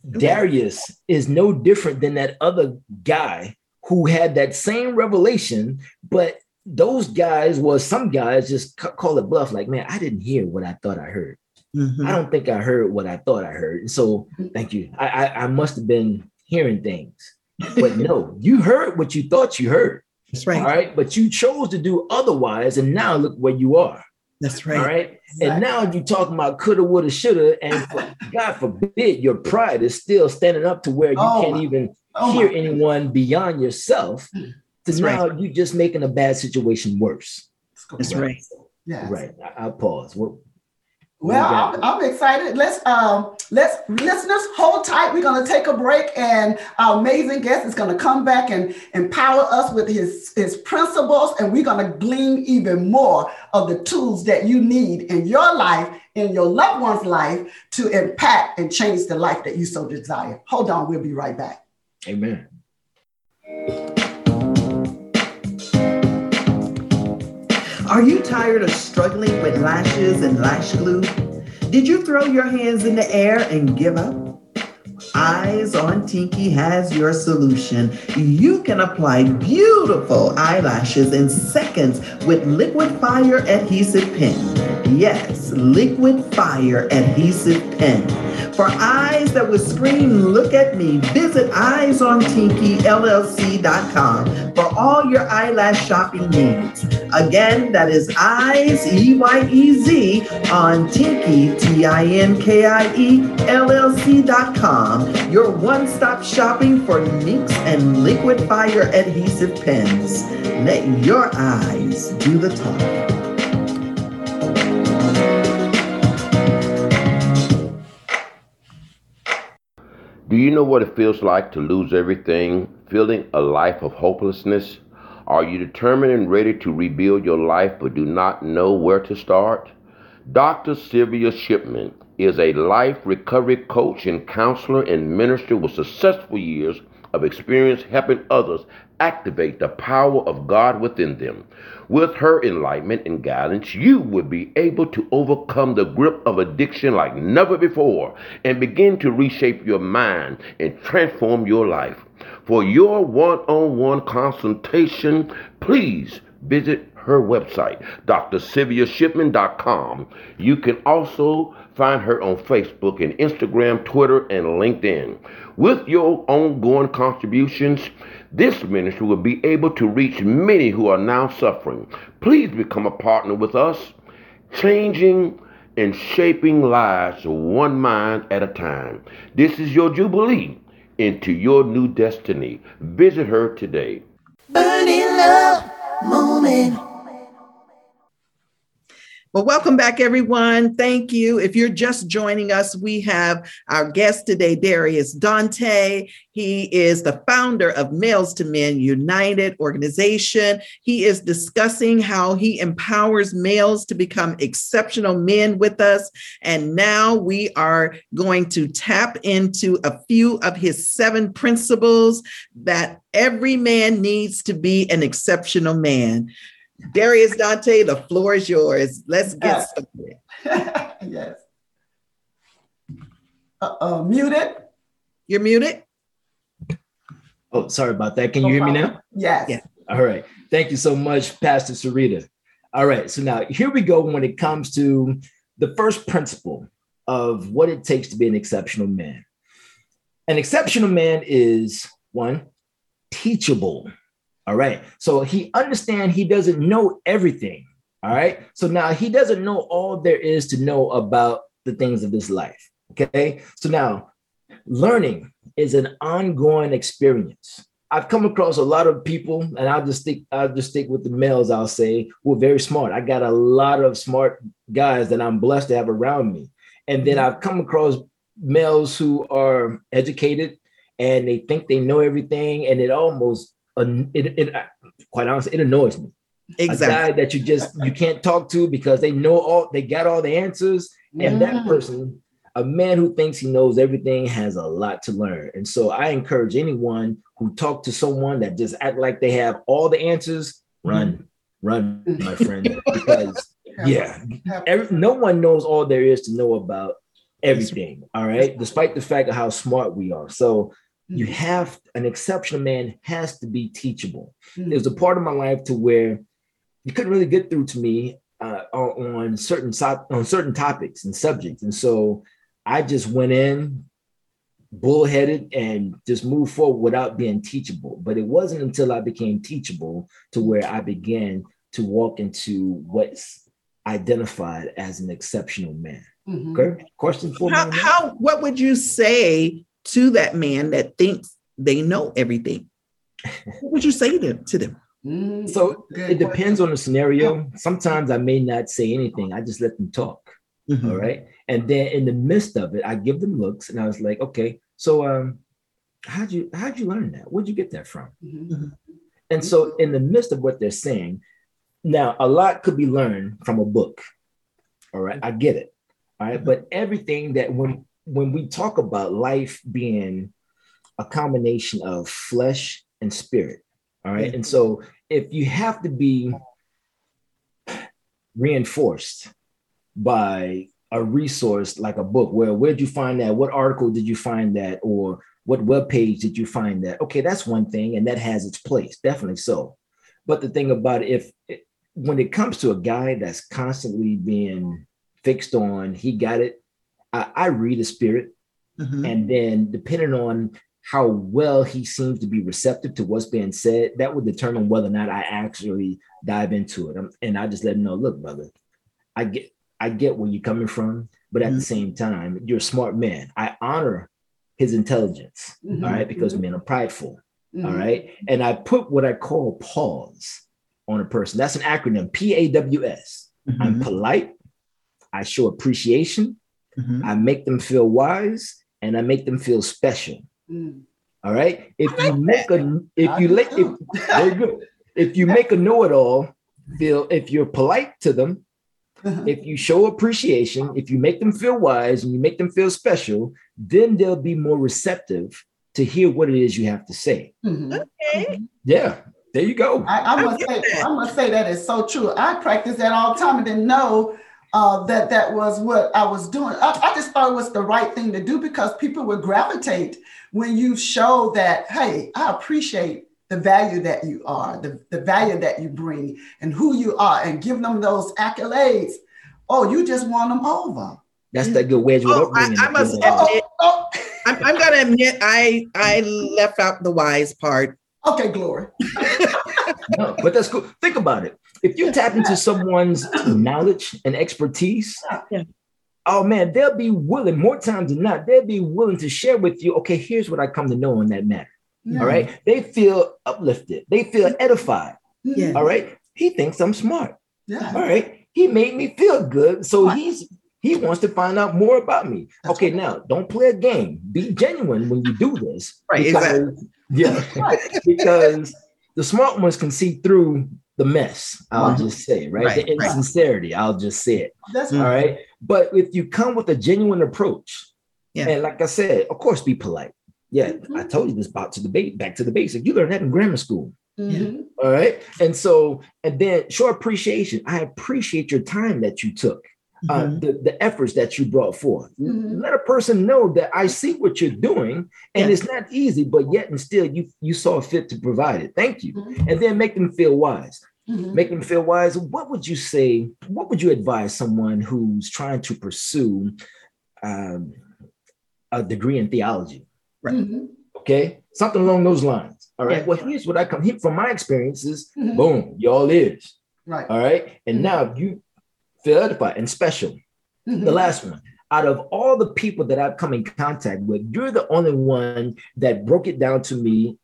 Darius is no different than that other guy who had that same revelation, but those guys was some guys just ca- call it bluff, like, man, I didn't hear what I thought I heard. Mhm. I don't think I heard what I thought I heard. And so thank you. I, I, I must have been hearing things. But no, you heard what you thought you heard. That's right. All right. But you chose to do otherwise. And now look where you are. That's All right. right. And now you're talking about coulda, woulda, shoulda. And for- God forbid your pride is still standing up to where you Oh can't my- even Oh hear anyone beyond yourself. Hmm. So That's now right. you're just making a bad situation worse. That's right. Yes. Right. I, I'll pause. What, Well, We I'm, I'm excited. Let's um let's listeners hold tight. We're gonna take a break, and our amazing guest is gonna come back and empower us with his his principles, and we're gonna glean even more of the tools that you need in your life, in your loved one's life, to impact and change the life that you so desire. Hold on, we'll be right back. amen. Are you tired of struggling with lashes and lash glue? Did you throw your hands in the air and give up? Eyez on Tinkie has your solution. You can apply beautiful eyelashes in seconds with Liquid Fire Adhesive Pen. Yes, Liquid Fire Adhesive Pen. For eyes that would scream, look at me, visit eyezontinkiellc.com for all your eyelash shopping needs. Again, that is eyes, E-Y-E-Z, on Tinkie, T-I-N-K-I-E, LLC.com. Your one-stop shopping for minks and liquid fire adhesive pens. Let your eyes do the talking. Do you know what it feels like to lose everything, feeling a life of hopelessness? Are you determined and ready to rebuild your life but do not know where to start? Dr. Sylvia Shipman is a life recovery coach and counselor and minister with successful years of experience helping others activate the power of God within them. With her enlightenment and guidance, you will be able to overcome the grip of addiction like never before and begin to reshape your mind and transform your life. For your one on one consultation, please visit her website, drsylviashipman.com. You can also find her on Facebook and Instagram, Twitter, and LinkedIn. With your ongoing contributions, this ministry will be able to reach many who are now suffering. Please become a partner with us, changing and shaping lives one mind at a time. This is your Jubilee into your new destiny. Visit her today. Burning love moment. Well, welcome back, everyone. Thank you. If you're just joining us, we have our guest today, Darius Dante. He is the founder of Males to Men United organization. He is discussing how he empowers males to become exceptional men with us. And now we are going to tap into a few of his seven principles that every man needs to be an exceptional man. Darius Dante, the floor is yours. Let's get started. yes. Uh-oh, muted. You're muted. Oh, sorry about that. Can you hear me now? Yes. Yeah. All right. Thank you so much, Pastor Sarita. All right. So now here we go when it comes to the first principle of what it takes to be an exceptional man. An exceptional man is one, teachable. All right. So he understand he doesn't know everything. All right. So now he doesn't know all there is to know about the things of this life. Okay. So now learning is an ongoing experience. I've come across a lot of people, and I'll just stick, I'll just stick with the males, I'll say, who are very smart. I got a lot of smart guys that I'm blessed to have around me. And then I've come across males who are educated and they think they know everything, and it almost it, it quite honestly, it annoys me. Exactly. A guy that you just you can't talk to because they know all they got all the answers, and that person, a man who thinks he knows everything, has a lot to learn. And so I encourage anyone who talk to someone that just act like they have all the answers, run, run, my friend, because yeah, every, no one knows all there is to know about everything. All right, despite the fact of how smart we are. So you mm-hmm. have an exceptional man has to be teachable. Mm-hmm. There's a part of my life to where you couldn't really get through to me uh, on certain on certain topics and subjects, and so I just went in bullheaded and just moved forward without being teachable. But it wasn't until I became teachable to where I began to walk into what's identified as an exceptional man. Mm-hmm. Okay, question for how, how what would you say to that man that thinks they know everything? what would you say to, to them? Mm, so it depends on the scenario. Sometimes I may not say anything. I just let them talk. Mm-hmm. All right. And then in the midst of it, I give them looks and I was like, okay, so um, how'd you how'd you learn that? Where'd you get that from? Mm-hmm. mm-hmm. And so in the midst of what they're saying, now a lot could be learned from a book. All right. I get it. All right. But everything that when when we talk about life being a combination of flesh and spirit, all right? And so if you have to be reinforced by a resource like a book, where where'd you find that? What article did you find that? Or what web page did you find that? Okay, that's one thing, and that has its place, definitely so. But the thing about it, if when it comes to a guy that's constantly being fixed on, he got it, I, I read the spirit, mm-hmm. and then depending on how well he seems to be receptive to what's being said, that would determine whether or not I actually dive into it. I'm, and I just let him know, look, brother, I get I get where you're coming from, but at mm-hmm. the same time, you're a smart man. I honor his intelligence, mm-hmm. all right, because mm-hmm. men are prideful. All mm-hmm. right. And I put what I call pause on a person. That's an acronym, P A W S. I'm mm-hmm. polite. I show appreciation. Mm-hmm. I make them feel wise and I make them feel special. Mm. All right. If you make a if you let if, very good. If you make a know-it-all feel if you're polite to them, uh-huh. if you show appreciation, if you make them feel wise and you make them feel special, then they'll be more receptive to hear what it is you have to say. Mm-hmm. Okay. Yeah. There you go. I, I must say, I must say that is so true. I practice that all the time and didn't know uh, that that was what I was doing. I, I, just thought it was the right thing to do because people would gravitate when you show that, hey, I appreciate the value that you are, the, the value that you bring, and who you are, and give them those accolades. Oh, you just won them over. That's the good wedge. Oh, I, I must admit, oh, oh. I'm, I'm going to admit I I left out the wise part. Okay, glory. no, but that's cool. Think about it if you tap into someone's knowledge and expertise, yeah. oh man, they'll be willing, more times than not, they'll be willing to share with you, okay, here's what I come to know on that matter. Yeah. All right. They feel uplifted, they feel edified. Yeah. All right. He thinks I'm smart. Yeah. All right. he made me feel good. So he's he wants to find out more about me. Okay, now don't play a game. Be genuine when you do this. Right, Because, yeah. because the smart ones can see through the mess. I'll Mhm. just say, right? Right, the right. insincerity. I'll just say it. That's. All right. But if you come with a genuine approach, Yeah. and like I said, of course, be polite. Yeah, I told you this about to the ba- back to the basic. You learned that in grammar school. Mhm. All right. And so, and then show appreciation. I appreciate your time that you took, uh, Mhm. the, the efforts that you brought forth. Mhm. Let a person know that I see what you're doing, and Yeah. it's not easy, but yet and still you you saw fit to provide it. Thank you. Mhm. And then make them feel wise. Mhm. Make them feel wise. What would you say? What would you advise someone who's trying to pursue um, a degree in theology? Mhm. Okay, something along those lines. All right. Yeah. Well, here's what I come here from my experiences. Mhm. Boom, y'all is. Right. All right. And now you feel edified and special. Mhm. The last one. Out of all the people that I've come in contact with, you're the only one that broke it down to me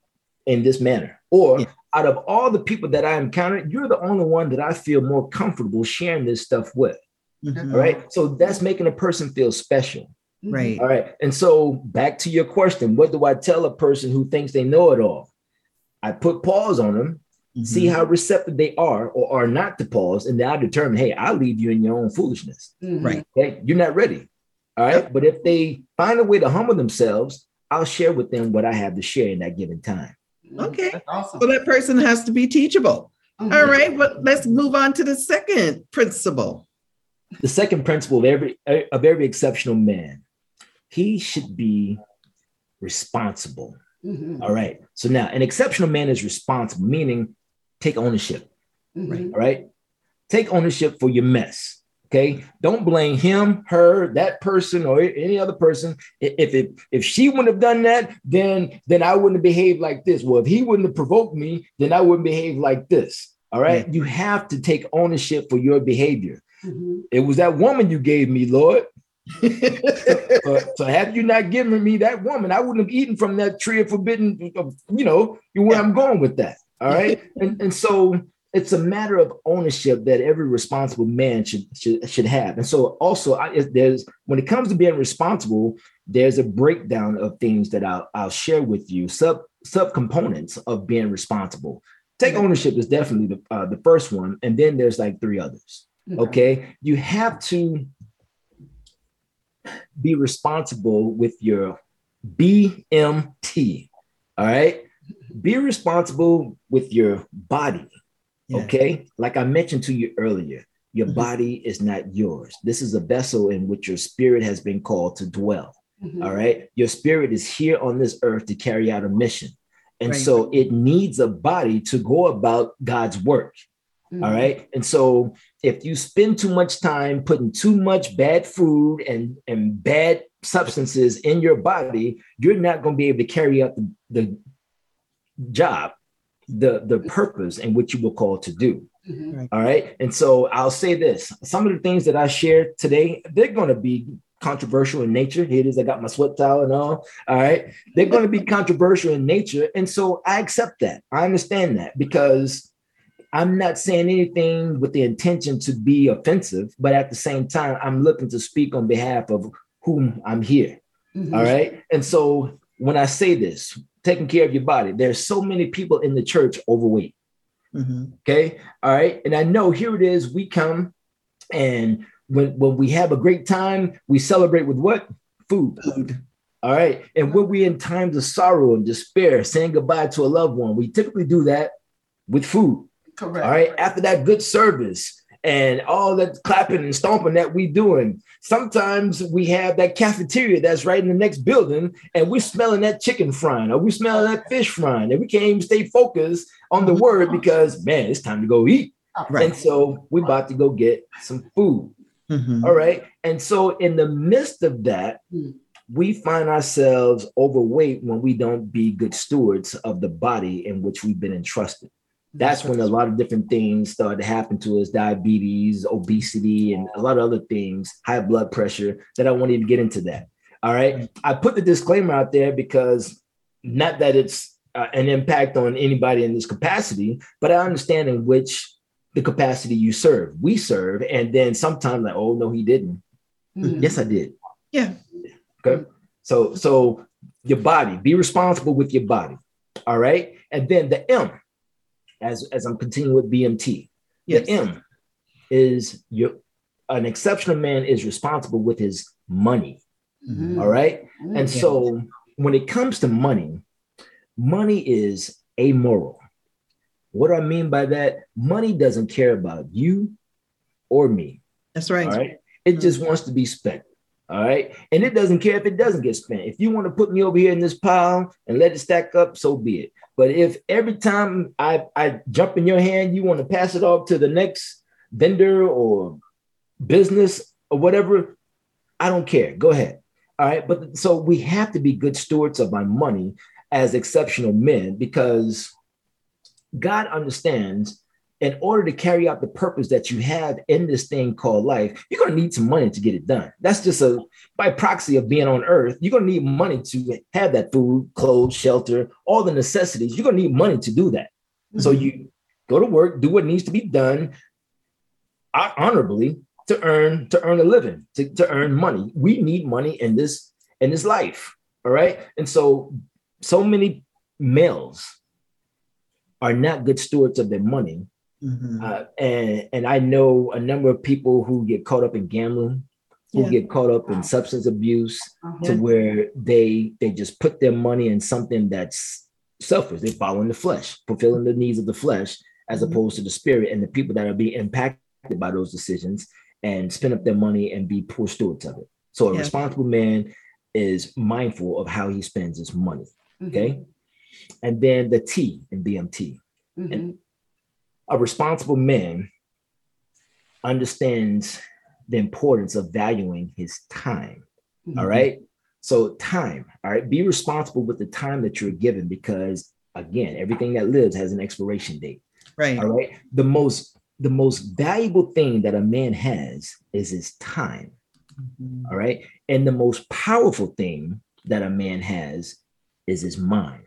in this manner. Or Yeah. out of all the people that I encountered, you're the only one that I feel more comfortable sharing this stuff with. Mhm. All right. So that's making a person feel special. Mhm. Right. All right. And so back to your question, what do I tell a person who thinks they know it all? I put pause on them, see Mhm. how receptive they are or are not to pause, and then I determine, hey, I'll leave you in your own foolishness. Mhm. Right. Okay. You're not ready. All right. But if they find a way to humble themselves, I'll share with them what I have to share in that given time. Okay. That's awesome. So that person has to be teachable. Mhm. All right, but let's move on to the second principle. The second principle of every of every exceptional man, he should be responsible. Mhm. All right. So now an exceptional man is responsible, meaning take ownership. Mhm. All right. Take ownership for your mess. Okay. Don't blame him, her, that person, or any other person. If it if she wouldn't have done that, then then I wouldn't have behaved like this. Well, if he wouldn't have provoked me, then I wouldn't behave like this. All right. You have to take ownership for your behavior. Mhm. It was that woman you gave me, Lord. Uh, so had you not given me that woman, I wouldn't have eaten from that tree of forbidden, you know, where I'm going with that. All right. and, and so it's a matter of ownership that every responsible man should should, should have. And so also I, there's when it comes to being responsible, there's a breakdown of things that I'll, I'll share with you, sub subcomponents of being responsible. Take ownership is definitely the, uh, the first one. And then there's like three others. Okay. You have to be responsible with your BMT. All right. Be responsible with your body. Yeah. Okay. Like I mentioned to you earlier, your Mhm. body is not yours. This is a vessel in which your spirit has been called to dwell. Mhm. All right. Your spirit is here on this earth to carry out a mission. And Right. so it needs a body to go about God's work. Mhm. All right. And so if you spend too much time putting too much bad food and, and bad substances in your body, you're not going to be able to carry out the, the job, the, the purpose and what you were called to do. Mhm. All right. And so I'll say this some of the things that I shared today, they're going to be controversial in nature. Here it is. I got my sweat towel and all. All right. They're going to be controversial in nature. And so I accept that. I understand that because I'm not saying anything with the intention to be offensive, but at the same time, I'm looking to speak on behalf of whom I'm here. Mhm. All right. And so when I say this, taking care of your body, there's so many people in the church overweight. Mhm. Okay. All right. And I know here it is. We come and when, when we have a great time, we celebrate with what? Food. Food. All right. And when we're in times of sorrow and despair, saying goodbye to a loved one, we typically do that with food. Correct. All right. After that good service and all that clapping and stomping that we doing, sometimes we have that cafeteria that's right in the next building and we're smelling that chicken frying or we smelling that fish frying and we can't even stay focused on the word because man, it's time to go eat. Right. And so we're about to go get some food. Mhm. All right. And so in the midst of that, Mm. we find ourselves overweight when we don't be good stewards of the body in which we've been entrusted. That's when a lot of different things started to happen to us diabetes, obesity, and a lot of other things, high blood pressure that I won't even get into that. All right. I put the disclaimer out there because not that it's uh, an impact on anybody in this capacity, but I understand in which the capacity you serve. We serve, and then sometimes like, oh no, he didn't. Mhm. Yes, I did. Yeah. Okay. So so your body, be responsible with your body. All right. And then the M, as as I'm continuing with BMT, Yes. the M is your an exceptional man is responsible with his money. Mhm. All right. Mhm. And so when it comes to money, money is amoral. What do I mean by that? Money doesn't care about you or me. That's right. All right. It just wants to be spent. All right. And it doesn't care if it doesn't get spent. If you want to put me over here in this pile and let it stack up, so be it. But if every time I, I jump in your hand, you want to pass it off to the next vendor or business or whatever, I don't care. Go ahead. All right. But so we have to be good stewards of our money as exceptional men because God understands in order to carry out the purpose that you have in this thing called life, you're going to need some money to get it done. That's just a by proxy of being on earth. You're going to need money to have that food, clothes, shelter, all the necessities. You're going to need money to do that. So mm-hmm. you go to work, do what needs to be done uh, honorably to earn to earn a living, to, to earn money. We need money in this in this life. All right. And so so many males are not good stewards of their money Mhm. uh, and and I know a number of people who get caught up in gambling, who Yeah. get caught up in substance abuse, Uh-huh. to where they they just put their money in something that's selfish. They follow in the flesh, fulfilling the needs of the flesh, as Mhm. opposed to the spirit. And the people that are being impacted by those decisions and spend up their money and be poor stewards of it. So a Yeah. responsible man is mindful of how he spends his money. Mhm. Okay. And then the T in BMT Mhm. A responsible man understands the importance of valuing his time. Mhm. All right. So, time, all right, be responsible with the time that you're given because, again, everything that lives has an expiration date. Right. All right. The most the most valuable thing that a man has is his time. Mhm. All right. And the most powerful thing that a man has is his mind.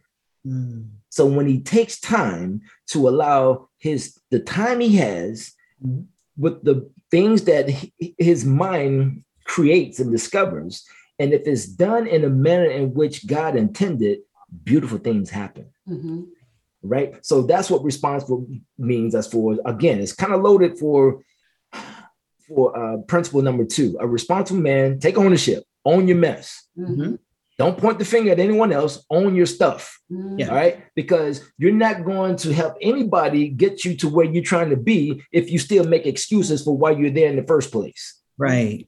Mm. So when he takes time to allow his the time he has Mhm. with the things that he- his mind creates and discovers, and if it's done in a manner in which God intended, beautiful things happen. Mhm. Right. So that's what responsible means. As for again, it's kind of loaded for for uh, principle number two. A responsible man take ownership, own your mess. Mhm. Don't point the finger at anyone else. Own your stuff. Mhm. Yeah. All right. Because you're not going to help anybody get you to where you're trying to be if you still make excuses for why you're there in the first place. Right.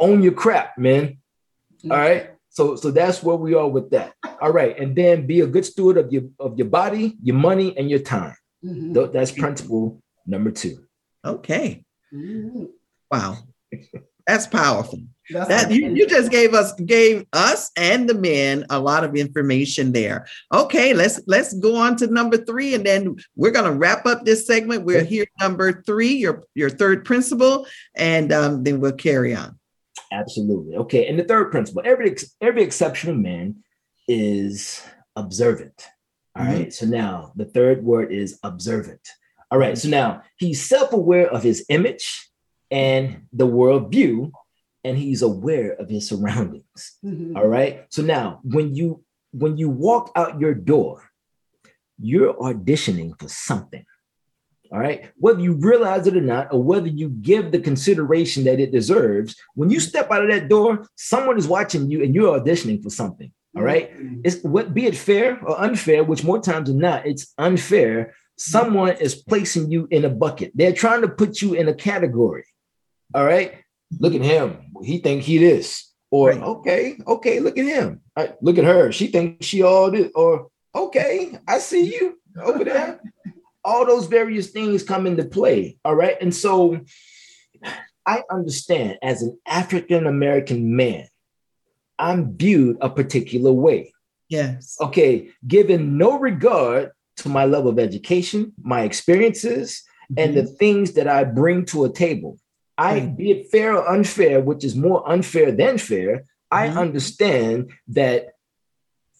Own your crap, man. Mhm. All right. So so that's where we are with that. All right. And then be a good steward of your of your body, your money, and your time. Mhm. Th- That's principle number two. Okay. Mhm. Wow. That's powerful. That's That you, you just gave us gave us and the men a lot of information there. Okay, let's let's go on to number three, and then we're gonna wrap up this segment. We're here number three, your your third principle, and um, then we'll carry on. Absolutely. Okay. And the third principle, every every exceptional man is observant. All Mhm. right. So now the third word is observant. All right. So now he's self-aware of his image and the world view, and he's aware of his surroundings. Mhm. All right. So now when you when you walk out your door, you're auditioning for something. All right. Whether you realize it or not, or whether you give the consideration that it deserves, when you step out of that door, someone is watching you and you're auditioning for something. All right. Mhm. It's what be it fair or unfair, which more times than not, it's unfair. Someone is placing you in a bucket. They're trying to put you in a category. All right. Look at him. He think he this. Or Right. okay, okay, look at him. Right, look at her. She thinks she all this. Or okay, I see you over there. all those various things come into play. All right. And so I understand as an African American man, I'm viewed a particular way. Yes. Okay. Given no regard to my level of education, my experiences, and the mm-hmm. things that I bring to a table. I, be it fair or unfair, which is more unfair than fair, I Mhm. understand that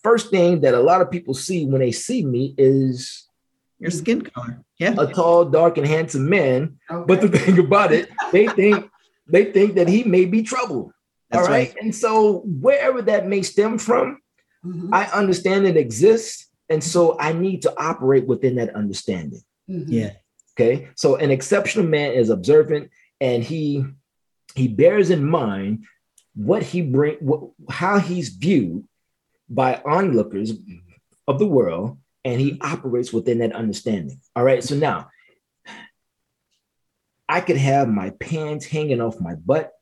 first thing that a lot of people see when they see me is Your skin color. Yeah. a tall, dark, and handsome man. Okay. But the thing about it, they think they think that he may be trouble. That's all right? And so wherever that may stem from, Mhm, I understand it exists. And so I need to operate within that understanding. mhm. Yeah. Okay. So an exceptional man is observant and he he bears in mind what he bring what, how he's viewed by onlookers of the world and he operates within that understanding. All right. So now I could have my pants hanging off my butt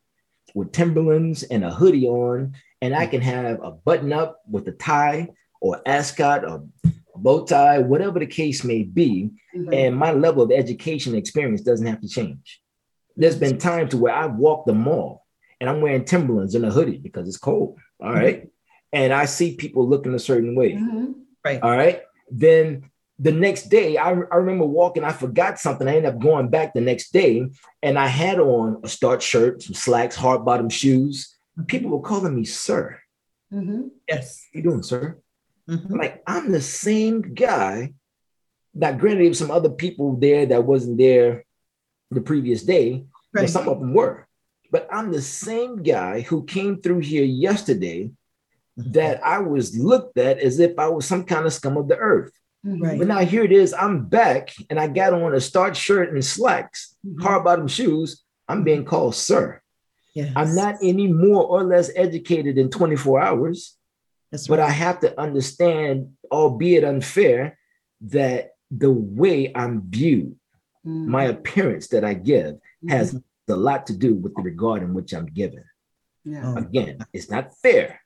with Timberlands and a hoodie on, and I can have a button up with a tie or ascot or a bow tie, whatever the case may be Mhm. and my level of education experience doesn't have to change. There's been times to where I've walked the mall and I'm wearing Timberlands and a hoodie because it's cold. All right. And I see people looking a certain way. Mhm. Right. All right. Then the next day, I, I remember walking, I forgot something. I ended up going back the next day and I had on a starch shirt, some slacks, hard bottom shoes. People were calling me sir. Mhm. Yes. How you doing, sir? Mhm. like I'm the same guy. Now, granted, there was some other people there that wasn't there the previous day, but Right. some of them were. But I'm the same guy who came through here yesterday that I was looked at as if I was some kind of scum of the earth. Mhm. Right. But now here it is, I'm back and I got on a starch shirt and slacks, Mhm. hard bottom shoes. I'm being called sir. Yes. I'm not any more or less educated in 24 hours. That's But. I have to understand, albeit unfair, that the way I'm viewed, Mhm. my appearance that I give, has Mhm. a lot to do with the regard in which I'm given. Yeah. Oh. Again, it's not fair,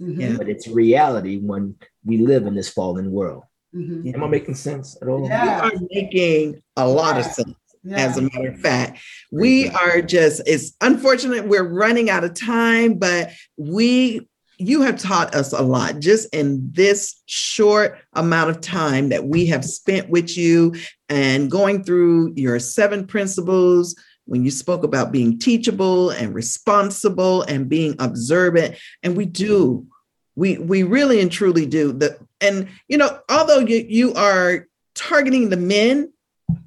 Mhm. But it's reality when we live in this fallen world. Mhm. Yeah. Am I making sense at all? Yeah. You are making a lot of sense. Yeah. As a matter of fact, we are just, it's unfortunate we're running out of time, but we, you have taught us a lot just in this short amount of time that we have spent with you and going through your seven principles. When you spoke about being teachable and responsible and being observant, and we do, we we really and truly do. The and you know, although you you are targeting the men,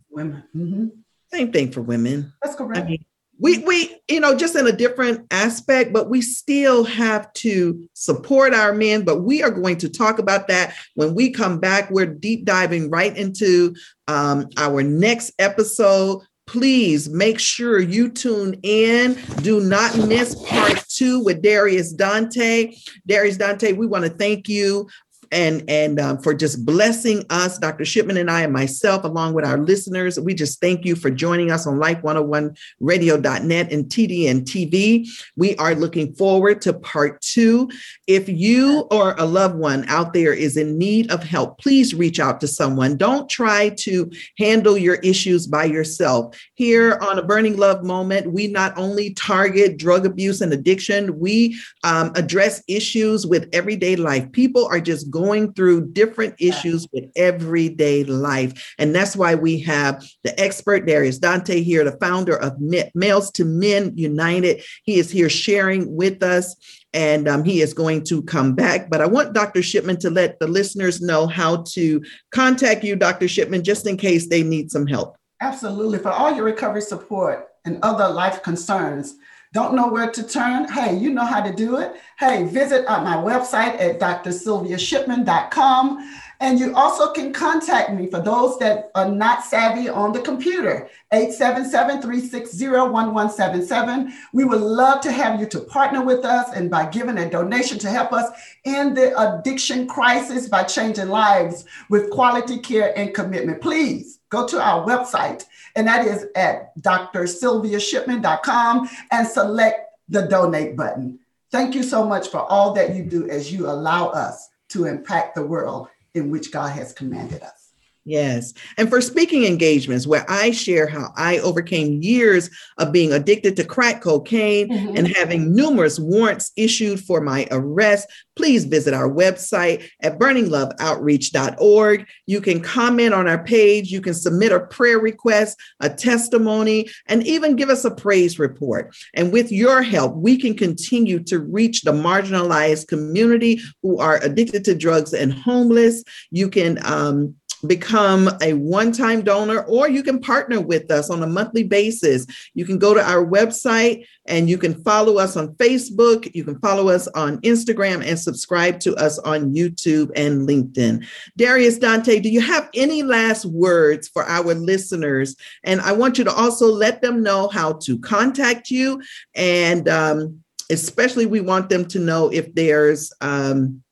Women. Mhm. same thing for women. That's I correct. mean, we we you know just in a different aspect, but we still have to support our men. But we are going to talk about that when we come back. We're deep diving right into um, our next episode. Please make sure you tune in. Do not miss part two with Darius Dante. Darius Dante, we want to thank you and and um, for just blessing us, Dr. Shipman and I and myself, along with our listeners. We just thank you for joining us on Life 101 radio.net and TDN TV. We are looking forward to part two. If you or a loved one out there is in need of help, please reach out to someone. Don't try to handle your issues by yourself. Here on a Burning Love Moment, we not only target drug abuse and addiction, we um, address issues with everyday life. People are just going through different issues with everyday life. And that's why we have the expert Darius Dante here, the founder of Males to Men United. He is here sharing with us and um, he is going to come back. But I want Dr. Shipman to let the listeners know how to contact you, Dr. Shipman, just in case they need some help. Absolutely. For all your recovery support and other life concerns, don't know where to turn? Hey, you know how to do it. Hey, visit uh, my website at drsylviashipman.com. And you also can contact me for those that are not savvy on the computer, 877-360-1177. We would love to have you to partner with us and by giving a donation to help us in the addiction crisis by changing lives with quality care and commitment. Please go to our website, and that is at drsylviashipman.com and select the donate button. Thank you so much for all that you do as you allow us to impact the world in which God has commanded us. Yes. And for speaking engagements, where I share how I overcame years of being addicted to crack cocaine Mhm. and having numerous warrants issued for my arrest, please visit our website at burningloveoutreach.org. You can comment on our page, you can submit a prayer request, a testimony, and even give us a praise report. And with your help, we can continue to reach the marginalized community who are addicted to drugs and homeless. You can um, become a one time donor, or you can partner with us on a monthly basis. You can go to our website and you can follow us on Facebook. You can follow us on Instagram and subscribe to us on YouTube and LinkedIn. Darius Dante, do you have any last words for our listeners? And I want you to also let them know how to contact you. And um, especially, we want them to know if there's um,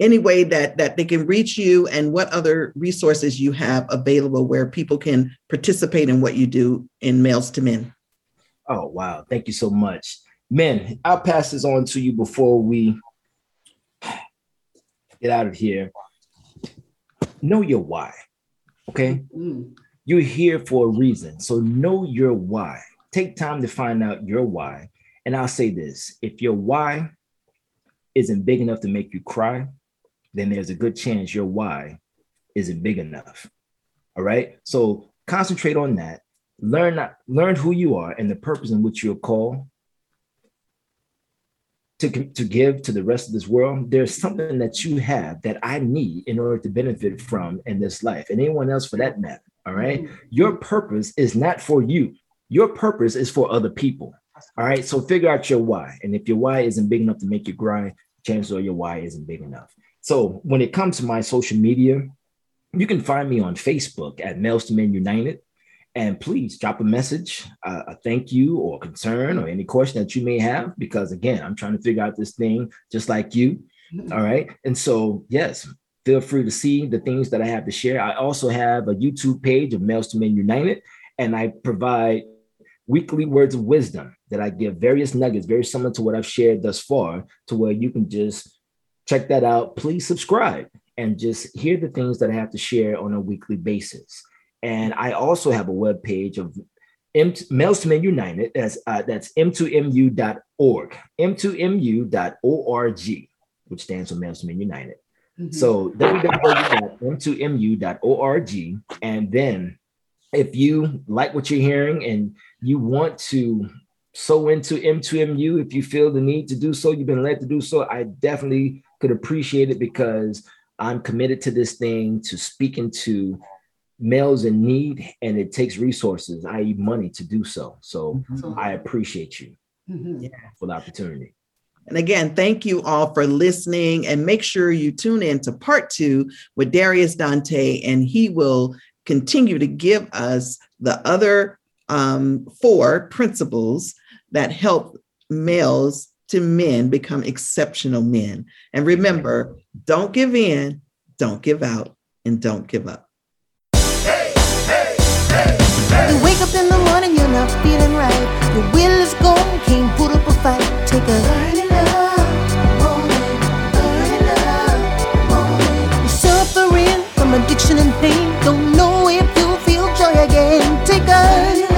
any way that that they can reach you and what other resources you have available where people can participate in what you do in males to men? Oh wow. Thank you so much. Men i'll pass this on to you before we get out of here. Know your why okay? Mm. you're here for a reason so know your why. Take time to find out your why. And i'll say this if your why isn't big enough to make you cry then there's a good chance your why isn't big enough. All right. So concentrate on that. Learn learn who you are and the purpose in which you're called to, to give to the rest of this world. There's something that you have that I need in order to benefit from in this life, and anyone else for that matter. All right. Your purpose is not for you. Your purpose is for other people. All right. So figure out your why. And if your why isn't big enough to make you cry, chances are your why isn't big enough. So when it comes to my social media, you can find me on Facebook at Males to Men United. And please drop a message, uh, a thank you or concern or any question that you may have, because again, I'm trying to figure out this thing just like you. Mm-hmm. All right. And so, yes, feel free to see the things that I have to share. I also have a YouTube page of Males to Men United, and I provide weekly words of wisdom that I give various nuggets, very similar to what I've shared thus far, to where you can just check that out. Please subscribe and just hear the things that I have to share on a weekly basis. And I also have a web page of M- Males to Men United. That's uh, that's m2mu.org, m2mu.org, which stands for Males to Men United. Mm-hmm. So www.m2mu.org, and then if you like what you're hearing and you want to sow into M2MU, if you feel the need to do so, you've been led to do so, I definitely could appreciate it because I'm committed to this thing, to speaking to males in need, and it takes resources, i.e., money, to do so. So mm-hmm. I appreciate you mm-hmm. for the opportunity. And again, thank you all for listening. And make sure you tune in to part two with Darius Dante, and he will continue to give us the other um, four principles that help males to men become exceptional men. And remember, don't give in, don't give out, and don't give up. Hey, hey, hey, you wake up in the morning, you're not feeling right. Will is gone, can't put up a fight. Take a addiction and pain. Don't know if you'll feel joy again. Take a